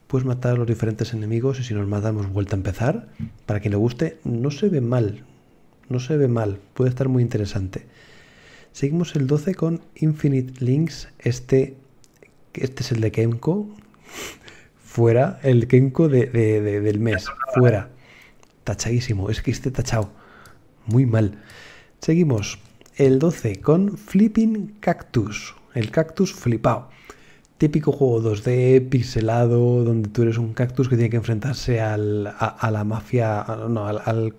Puedes matar a los diferentes enemigos y si nos matamos vuelta a empezar. Para quien le guste, no se ve mal, no se ve mal, puede estar muy interesante. Seguimos el 12 con Infinite Links. Este, este es el de Kenko. Fuera, el Kenko de, del mes. Fuera. Tachadísimo. Es que esté tachado. Muy mal. Seguimos el 12 con Flipping Cactus. El cactus flipado. Típico juego 2D, pixelado, donde tú eres un cactus que tiene que enfrentarse al, a, la mafia, no, al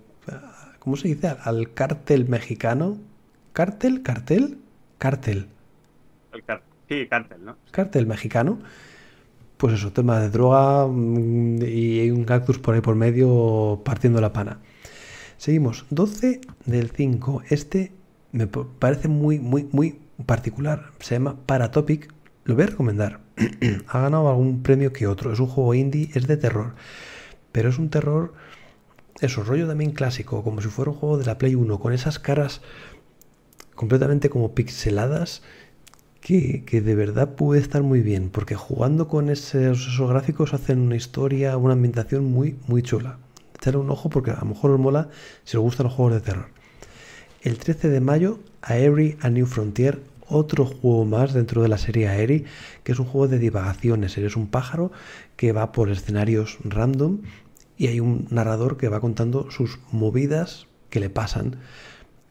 ¿cómo se dice? Al cártel mexicano. ¿Cártel? ¿Cártel? Cártel. sí, cártel, ¿no? Cártel mexicano. pues eso, tema de droga mm, y hay un cactus por ahí por medio partiendo la pana. Seguimos, 12 del 5. Este me parece muy, muy, muy particular. Se llama Paratopic. Lo voy a recomendar. ha ganado algún premio que otro. Es un juego indie, es de terror. Pero es un terror, eso, rollo también clásico, como si fuera un juego de la Play 1, con esas caras completamente como pixeladas que, de verdad puede estar muy bien, porque jugando con esos, esos, gráficos hacen una historia, una ambientación muy, muy chula. Echarle un ojo porque a lo mejor os mola si os gustan los juegos de terror. El 13 de mayo, Aerie a New Frontier, otro juego más dentro de la serie Aerie, que es un juego de divagaciones. Eres un pájaro que va por escenarios random y hay un narrador que va contando sus movidas que le pasan.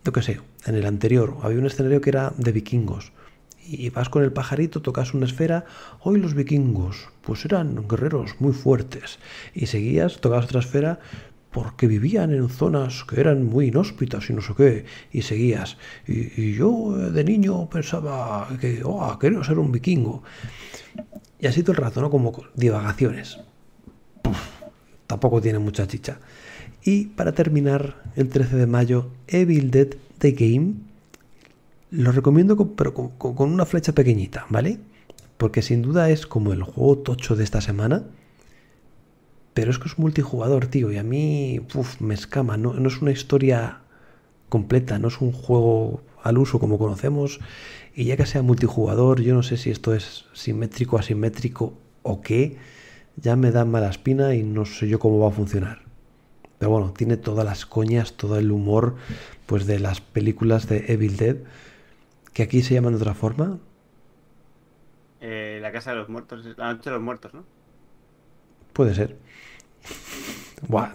Yo qué sé, en el anterior había un escenario que era de vikingos y vas con el pajarito, tocas una esfera, hoy los vikingos, pues eran guerreros muy fuertes, y seguías, tocabas otra esfera, porque vivían en zonas que eran muy inhóspitas y no sé qué, y seguías. Y, yo de niño pensaba que, oh, quiero ser un vikingo. Y así todo el rato, ¿no? Como divagaciones. tampoco tiene mucha chicha. Y para terminar, el 13 de mayo, Evil Dead The Game lo recomiendo con, pero con, una flecha pequeñita, ¿vale? Porque sin duda es como el juego tocho de esta semana. Pero es que es multijugador, tío. Y a mí me escama. No, no es una historia completa. No es un juego al uso como conocemos. Y ya que sea multijugador, yo no sé si esto es simétrico, asimétrico o qué. Ya me da mala espina y no sé yo cómo va a funcionar. Pero bueno, tiene todas las coñas, todo el humor pues de las películas de Evil Dead que aquí se llaman de otra forma. Eh, la casa de los muertos, la noche de los muertos, ¿no? Puede ser. la,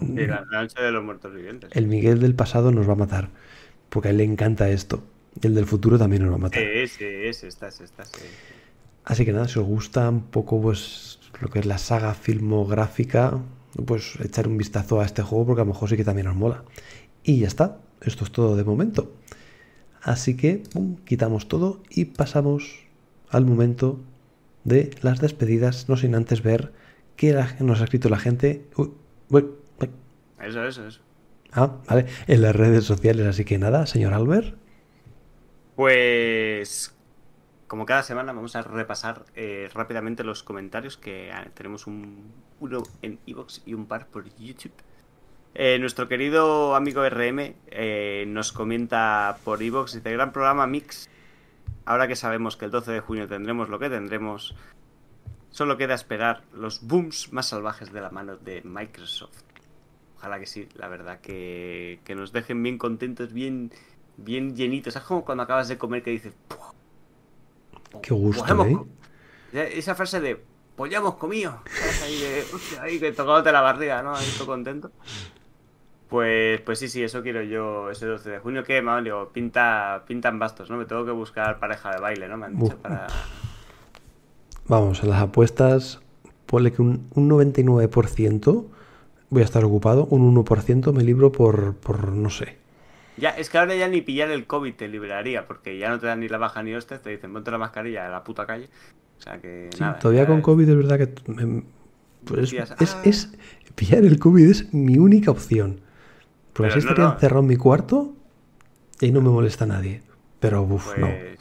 noche de los muertos vivientes. El Miguel del pasado nos va a matar, porque a él le encanta esto. Y el del futuro también nos va a matar. Sí, sí, sí, está, está, sí. Así que nada, si os gusta un poco pues lo que es la saga filmográfica, pues echar un vistazo a este juego porque a lo mejor sí que también os mola. Y ya está, esto es todo de momento. Así que quitamos todo y pasamos al momento de las despedidas, no sin antes ver qué nos ha escrito la gente. Eso, eso, eso. Ah, vale, en las redes sociales, así que nada, señor Albert. Pues como cada semana vamos a repasar eh, rápidamente los comentarios que ah, tenemos un, uno en Evox y un par por YouTube. Eh, nuestro querido amigo RM eh, nos comenta por Evox, dice, gran programa Mix. Ahora que sabemos que el 12 de junio tendremos lo que tendremos, solo queda esperar los booms más salvajes de la mano de Microsoft. Ojalá que sí, la verdad, que, que nos dejen bien contentos, bien, bien llenitos. Es como cuando acabas de comer que dices... Qué gusto, ¿eh? Esa frase de, pues ya hemos comido. Ahí, de, ahí que tocándote la barriga, ¿no? Ahí todo contento. Pues, pues sí, sí, eso quiero yo ese 12 de junio. Que, me digo, pinta, pintan bastos, ¿no? Me tengo que buscar pareja de baile, ¿no? Me han dicho para... Vamos, en las apuestas, ponle que un, 99% voy a estar ocupado, un 1% me libro por, por, no sé. Ya, es que ahora ya ni pillar el COVID te liberaría, porque ya no te dan ni la baja ni hostias, te dicen ponte la mascarilla a la puta calle. O sea que nada. Todavía con COVID es verdad que... pues, es, es, pillar el COVID es mi única opción. Porque así estaría encerrado en mi cuarto y no me molesta nadie. Pero, uff, no. Pues,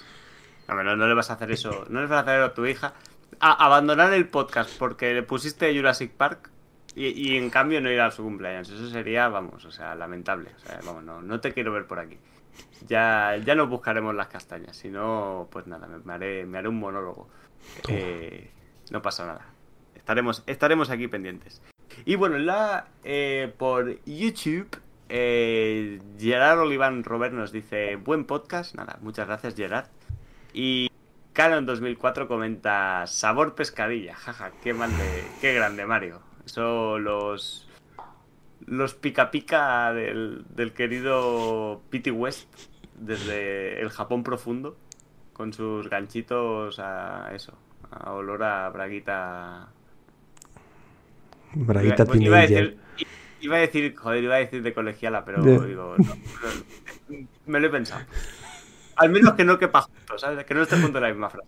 no. no. le vas a hacer eso. No le vas a hacer a tu hija. abandonar el podcast porque le pusiste Jurassic Park y, en cambio no ir a su cumpleaños. Eso sería, vamos, o sea, lamentable. O sea, vamos, no, no te quiero ver por aquí. Ya, ya nos buscaremos las castañas. Si no, pues nada, me, haré, me haré un monólogo. Eh, no pasa nada. Estaremos, estaremos aquí pendientes. Y bueno, la eh, por YouTube eh, Gerard Oliván Robert nos dice, buen podcast. Nada, muchas gracias Gerard. Y Canon 2004 comenta, sabor pescadilla. Jaja, qué, qué grande Mario. Eso los... Los pica pica del, del querido Pity West desde el Japón profundo con sus ganchitos a eso, a olor a braguita. Braguita iba, Iba a decir, joder, iba a decir de colegiala, pero digo, no, me lo he pensado. Al menos que no quepa juntos, ¿sabes? Que no esté junto en la misma frase.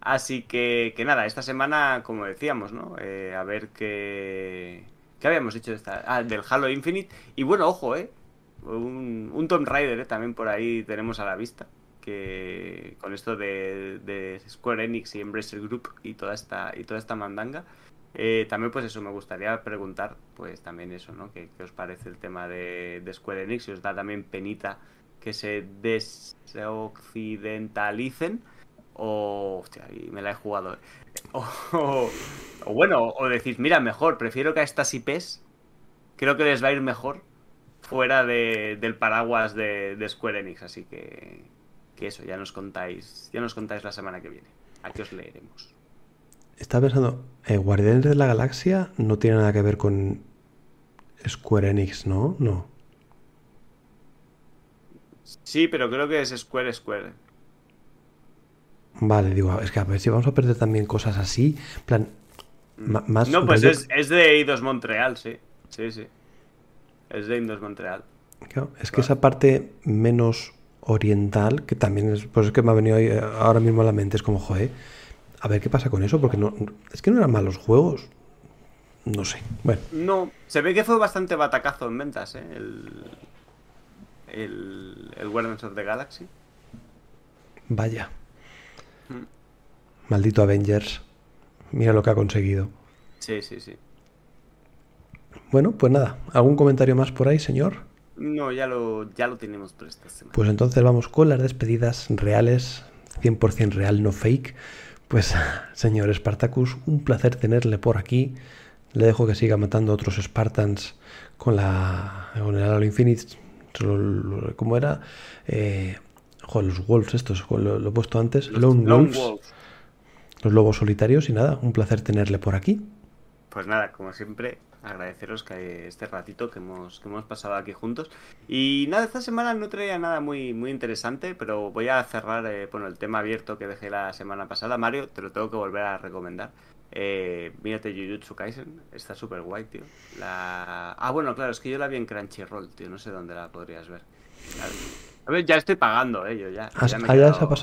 Así que, que nada, esta semana, como decíamos, ¿no? Eh, a ver qué. ¿Qué habíamos dicho de esta? Ah, del Halo Infinite. Y bueno, ojo, ¿eh? Un, un Tomb Raider, ¿eh? También por ahí tenemos a la vista. Que con esto de, de Square Enix y Embracer Group y toda esta, y toda esta mandanga. Eh, también, pues eso, me gustaría preguntar, pues también eso, ¿no? ¿Qué, qué os parece el tema de, Square Enix? Si os da también penita que se desoccidentalicen o... Hostia, me la he jugado. ¿eh? O bueno, o decís, mira, mejor, prefiero que a estas IPs creo que les va a ir mejor fuera de- del paraguas de, de Square Enix, así que, que eso, ya nos contáis, ya nos contáis la semana que viene. Aquí os leeremos. Estaba pensando, eh, Guardianes de la Galaxia no tiene nada que ver con Square Enix, ¿no? No. Sí, pero creo que es Square Square. Vale, digo, es que a ver si vamos a perder también cosas así. plan, ma- más No, pues es, es de Eidos Montreal, sí. Sí, sí. Es de Eidos Montreal. Claro, es que esa parte menos oriental, que también es, pues es que me ha venido eh, ahora mismo a la mente, es como, joder, a ver qué pasa con eso, porque no, es que no eran malos juegos. No sé, bueno, No, se ve que fue bastante batacazo en ventas, ¿eh? El, el, el Guardians of the Galaxy. vaya. Mm. Maldito Avengers. Mira lo que ha conseguido. Sí, sí, sí. Bueno, pues nada, ¿algún comentario más por ahí, señor? No, ya lo, ya lo tenemos por esta semana. Pues entonces vamos con las despedidas reales, 100% real, no fake. Pues, señor Spartacus, un placer tenerle por aquí. Le dejo que siga matando a otros Spartans con la con el Halo Infinite. ¿Cómo era? Eh, joder, los Wolves estos, lo, lo he puesto antes. Los Lone Lone Wolves, Wolves. los lobos solitarios. Y nada, un placer tenerle por aquí. Pues nada, como siempre, agradeceros que este ratito que hemos, que hemos pasado aquí juntos. Y nada, esta semana no traía nada muy, muy interesante, pero voy a cerrar eh, bueno, el tema abierto que dejé la semana pasada. Mario, te lo tengo que volver a recomendar. Eh, mírate Jujutsu Kaisen, está súper guay, tío. La... Ah, bueno, claro, es que yo la vi en Crunchyroll, tío, no sé dónde la podrías ver. A ver, a ver, ya estoy pagando, eh, yo ya. Has- ya se ha pasado.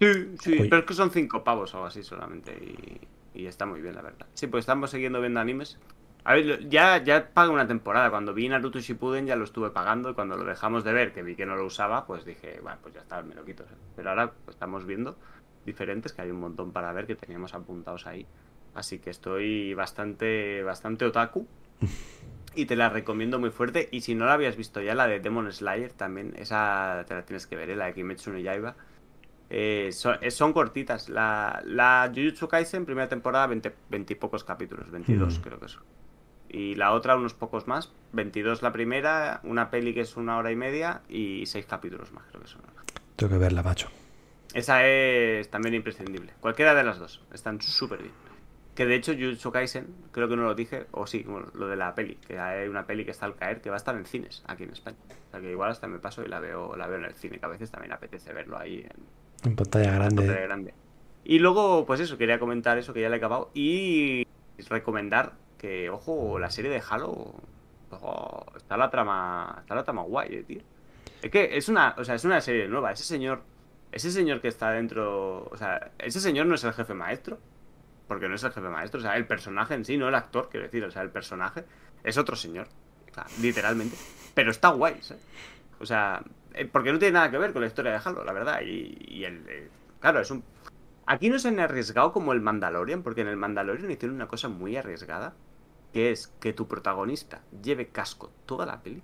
Sí, sí, pero es que son cinco pavos o algo así solamente y, y está muy bien, la verdad. Sí, pues estamos siguiendo viendo animes. A ver, ya, ya pagué una temporada. Cuando vi Naruto Shippuden ya lo estuve pagando y cuando lo dejamos de ver, que vi que no lo usaba, pues dije, bueno, pues ya está, me lo quito. Pero ahora pues, estamos viendo diferentes, que hay un montón para ver que teníamos apuntados ahí. Así que estoy bastante, bastante otaku. Y te la recomiendo muy fuerte. Y si no la habías visto ya, la de Demon Slayer también, esa te la tienes que ver, ¿eh? la de Kimetsu no Yaiba. Eh, son, eh, son cortitas. La, la Jujutsu Kaisen, primera temporada, 20, 20 y pocos capítulos, 22 Mm. creo que son. Y la otra, unos pocos más. 22 la primera, una peli que es una hora y media y 6 capítulos más, creo que son. Tengo que verla, macho. Esa es también imprescindible. Cualquiera de las dos. Están súper bien. Que de hecho, Jujutsu Kaisen, creo que no lo dije, o sí, bueno, lo de la peli. Que hay una peli que está al caer que va a estar en cines aquí en España. O sea que igual hasta me paso y la veo, la veo en el cine, que a veces también apetece verlo ahí en, En pantalla pantalla grande. grande. Y luego, pues eso, quería comentar eso que ya le he acabado. Y recomendar que, ojo, la serie de Halo. ojo, está la trama. Está la trama guay, eh, tío. Es que es una. O sea, es una serie nueva. Ese señor. Ese señor que está dentro. O sea, ese señor no es el jefe maestro. Porque no es el jefe maestro. O sea, el personaje en sí, no el actor, quiero decir. O sea, el personaje es otro señor. O sea, literalmente. Pero está guay, ¿sabes? O sea, eh, porque no tiene nada que ver con la historia de Halo, la verdad. Y, y el, eh, claro, es un. Aquí no se han arriesgado como el Mandalorian, porque en el Mandalorian hicieron una cosa muy arriesgada, que es que tu protagonista lleve casco toda la peli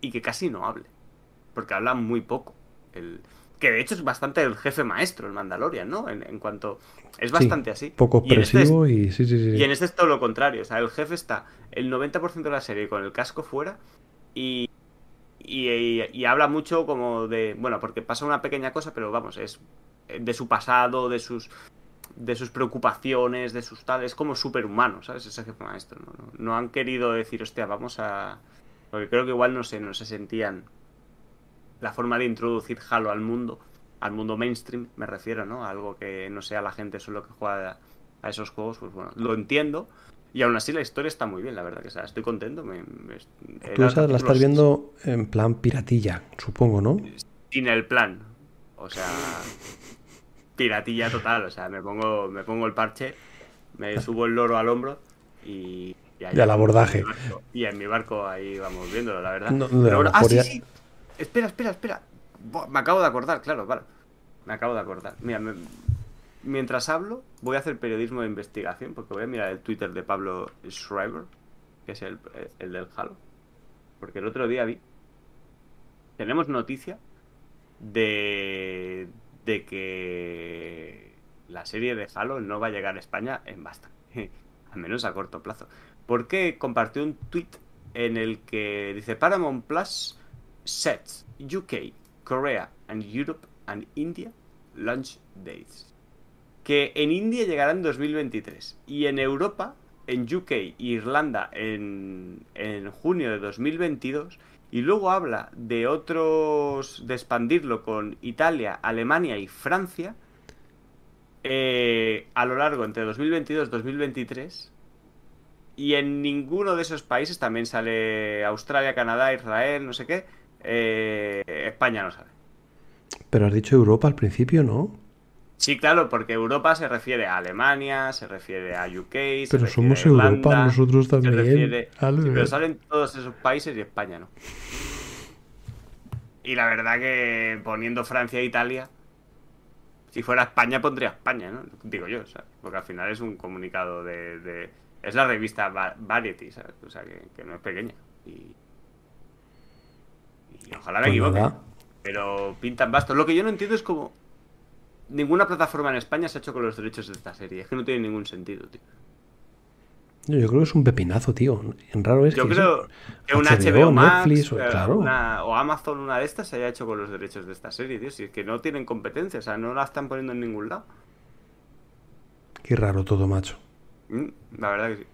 y que casi no hable, porque habla muy poco. El, que de hecho es bastante el jefe maestro, el Mandalorian, ¿no? En, en cuanto. Es bastante así. Poco Y en este es- expresivo y sí, sí, sí. y en este es todo lo contrario. O sea, el jefe está el 90% de la serie con el casco fuera y, y, y- y habla mucho como de. Bueno, porque pasa una pequeña cosa, pero vamos, es de su pasado, de sus de sus preocupaciones, de sus tal. Es como superhumano, ¿sabes? Ese jefe maestro. ¿no? No, han querido decir, hostia, vamos a. Porque creo que igual no sé, no se sentían la forma de introducir Halo al mundo, al mundo mainstream, me refiero, ¿no? A algo que no sea la gente solo que juega a esos juegos, pues bueno, lo entiendo. Y aún así la historia está muy bien, la verdad, que o sea, estoy contento. Me, me- Tú esa la estás viendo en plan piratilla, supongo, ¿no? Sin el plan. O sea, piratilla total. O sea, me pongo, me pongo el parche, me subo el loro al hombro y. Y, ahí Y al abordaje. en mi barco. Y en mi barco ahí vamos viéndolo, la verdad. No, no, bueno, ah, sí, sí. Espera, espera, espera. Me acabo de acordar, claro, vale. Me acabo de acordar. Mira, me- mientras hablo, voy a hacer periodismo de investigación porque voy a mirar el Twitter de Pablo Schreiber, que es el, el del Halo. Porque el otro día vi. Tenemos noticia de, de que la serie de Halo no va a llegar a España en bastante, al menos a corto plazo. Porque compartió un tweet en el que dice Paramount Plus sets UK, Korea and Europe and India launch dates. Que en India llegará en 2023 y en Europa, en UK e Irlanda en, en junio de 2022 y luego habla de otros, de expandirlo con Italia, Alemania y Francia eh, a lo largo entre 2022 y 2023. Y en ninguno de esos países también sale Australia, Canadá, Israel, no sé qué. eh, España no sale. Pero has dicho Europa al principio, ¿no? Sí, claro, porque Europa se refiere a Alemania, se refiere a UK, se Pero refiere somos a Irlanda, Europa nosotros se también. refiere- Ale. Sí, pero salen todos esos países y España no. Y la verdad que poniendo Francia e Italia, si fuera España pondría España, ¿no? Digo yo, ¿sabes? Porque al final es un comunicado de... de- es la revista Va- Variety, ¿sabes? O sea, que, que no es pequeña. Y, y ojalá me Pues equivoque. nada. Pero pintan bastos. Lo que yo no entiendo es como... Ninguna plataforma en España se ha hecho con los derechos de esta serie. Es que no tiene ningún sentido, tío. Yo, creo que es un pepinazo, tío. Raro es Yo que creo eso- que una HBO, HBO Max Netflix, o- eh, claro. una- o Amazon, una de estas, se haya hecho con los derechos de esta serie, tío. Si es que no tienen competencia, o sea, no la están poniendo en ningún lado. Qué raro todo, macho. Mm, La verdad que sí.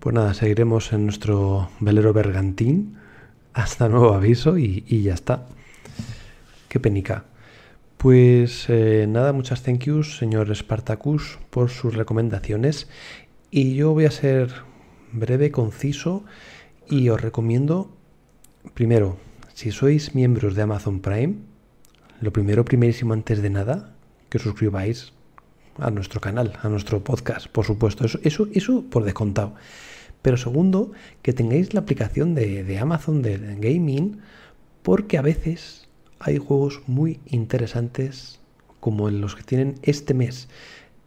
Pues nada, seguiremos en nuestro velero bergantín hasta nuevo aviso y, y ya está. Qué penica. Pues eh, nada, muchas thank yous, señor Spartacus, por sus recomendaciones. Y yo voy a ser breve, conciso y os recomiendo, primero, si sois miembros de Amazon Prime, lo primero, primerísimo, antes de nada, que suscribáis a nuestro canal, a nuestro podcast, por supuesto. Eso, eso, eso por descontado. Pero segundo, que tengáis la aplicación de, de Amazon de Gaming, porque a veces hay juegos muy interesantes como los que tienen este mes.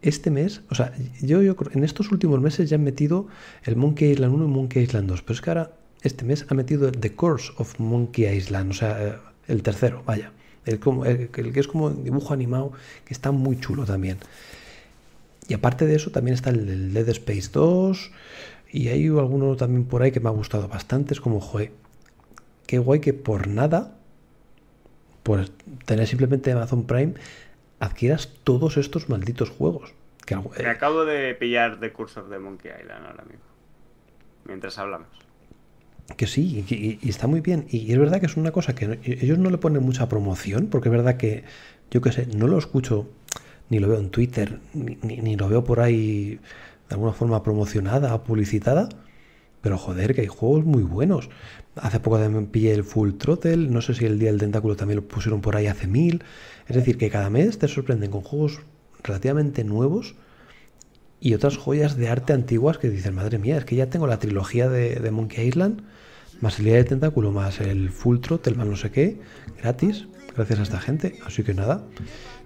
Este mes, o sea, yo, yo en estos últimos meses ya han metido el Monkey Island 1 y Monkey Island 2, pero es que ahora este mes ha metido The Course of Monkey Island, o sea, eh, el tercero, vaya. El, el- que es como dibujo animado, que está muy chulo también. Y aparte de eso, también está el, el Dead Space 2. Y hay alguno también por ahí que me ha gustado bastante. Es como, joder, qué guay que por nada, por tener simplemente Amazon Prime, adquieras todos estos malditos juegos. Que, Me acabo de pillar The Curse of the Monkey Island ahora mismo. Mientras hablamos. que sí, y, y- y está muy bien. Y es verdad que es una cosa que ellos no le ponen mucha promoción, porque es verdad que, yo qué sé, no lo escucho, ni lo veo en Twitter, ni, ni- ni lo veo por ahí de alguna forma promocionada o publicitada. Pero joder, que hay juegos muy buenos. Hace poco también pillé el Full Throttle, no sé si el Día del Tentáculo también lo pusieron por ahí hace mil. Es decir, que cada mes te sorprenden con juegos relativamente nuevos y otras joyas de arte antiguas que dicen, madre mía, es que ya tengo la trilogía de, de Monkey Island, más el Día del Tentáculo, más el Full Throttle, más no sé qué, gratis, gracias a esta gente. Así que nada,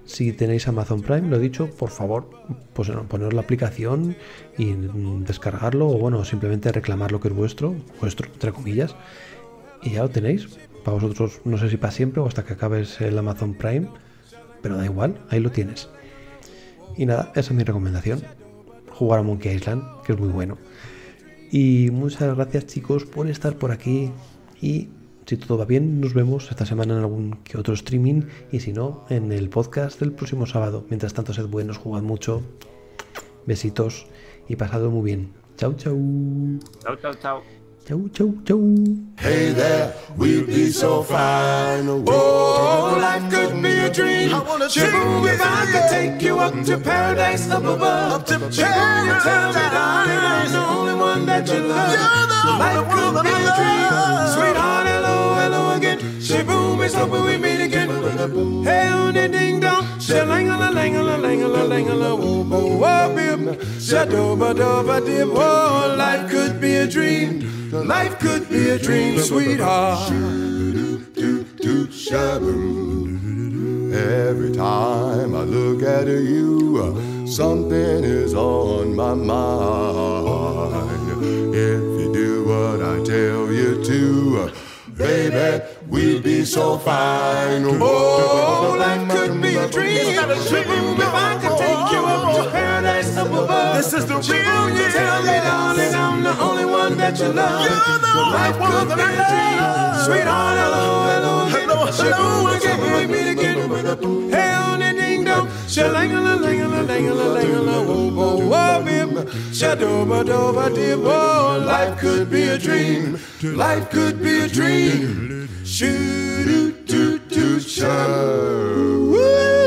si tenéis Amazon Prime, lo he dicho, por favor, pues poneros la aplicación y mm, descargarlo o bueno, simplemente reclamar lo que es vuestro, vuestro, entre comillas, y ya lo tenéis. Para vosotros, no sé si para siempre o hasta que acabes el Amazon Prime, pero da igual, ahí lo tienes. Y nada, esa es mi recomendación. Jugar a Monkey Island, que es muy bueno. Y muchas gracias chicos por estar por aquí. Y si todo va bien, nos vemos esta semana en algún que otro streaming. Y si no, en el podcast del próximo sábado. Mientras tanto, sed buenos, jugad mucho. Besitos y pasadlo muy bien. Chau, chau. Chao, chao, chao. Chau, chau, chau. Hey there, we'd be so fine. Oh, life could be a dream. I wanna Shaboom, if I could take you up to paradise up above. Up to you tell me, darling, I'm the only one that you love. So life could be a dream. Sweetheart, again. Shaboom, it's hoping we meet again. Hey, on the ding dong, shall I la woo bo wah bim. Shadoba doba dip. Oh, life could be a dream. Life could be a dream, sweetheart. Every time I look at you, something is on my mind. If you do what I tell you to, baby, we'd be so fine. Oh, life could be a dream. If I could take you up to paradise up above. This is the real you. Tell me, darling, I'm the only one that you love. You're the life could be a dream. Sweetheart, hello, hello, hello, hello. I can't wait me to get with a hey on the ding dong. Shalangala, langala, langala, langala, whoa, bim. Shadoba, doba, dib, oh, life could be a dream. Life could be a dream. Shoo, doo, doo, doo, shoo.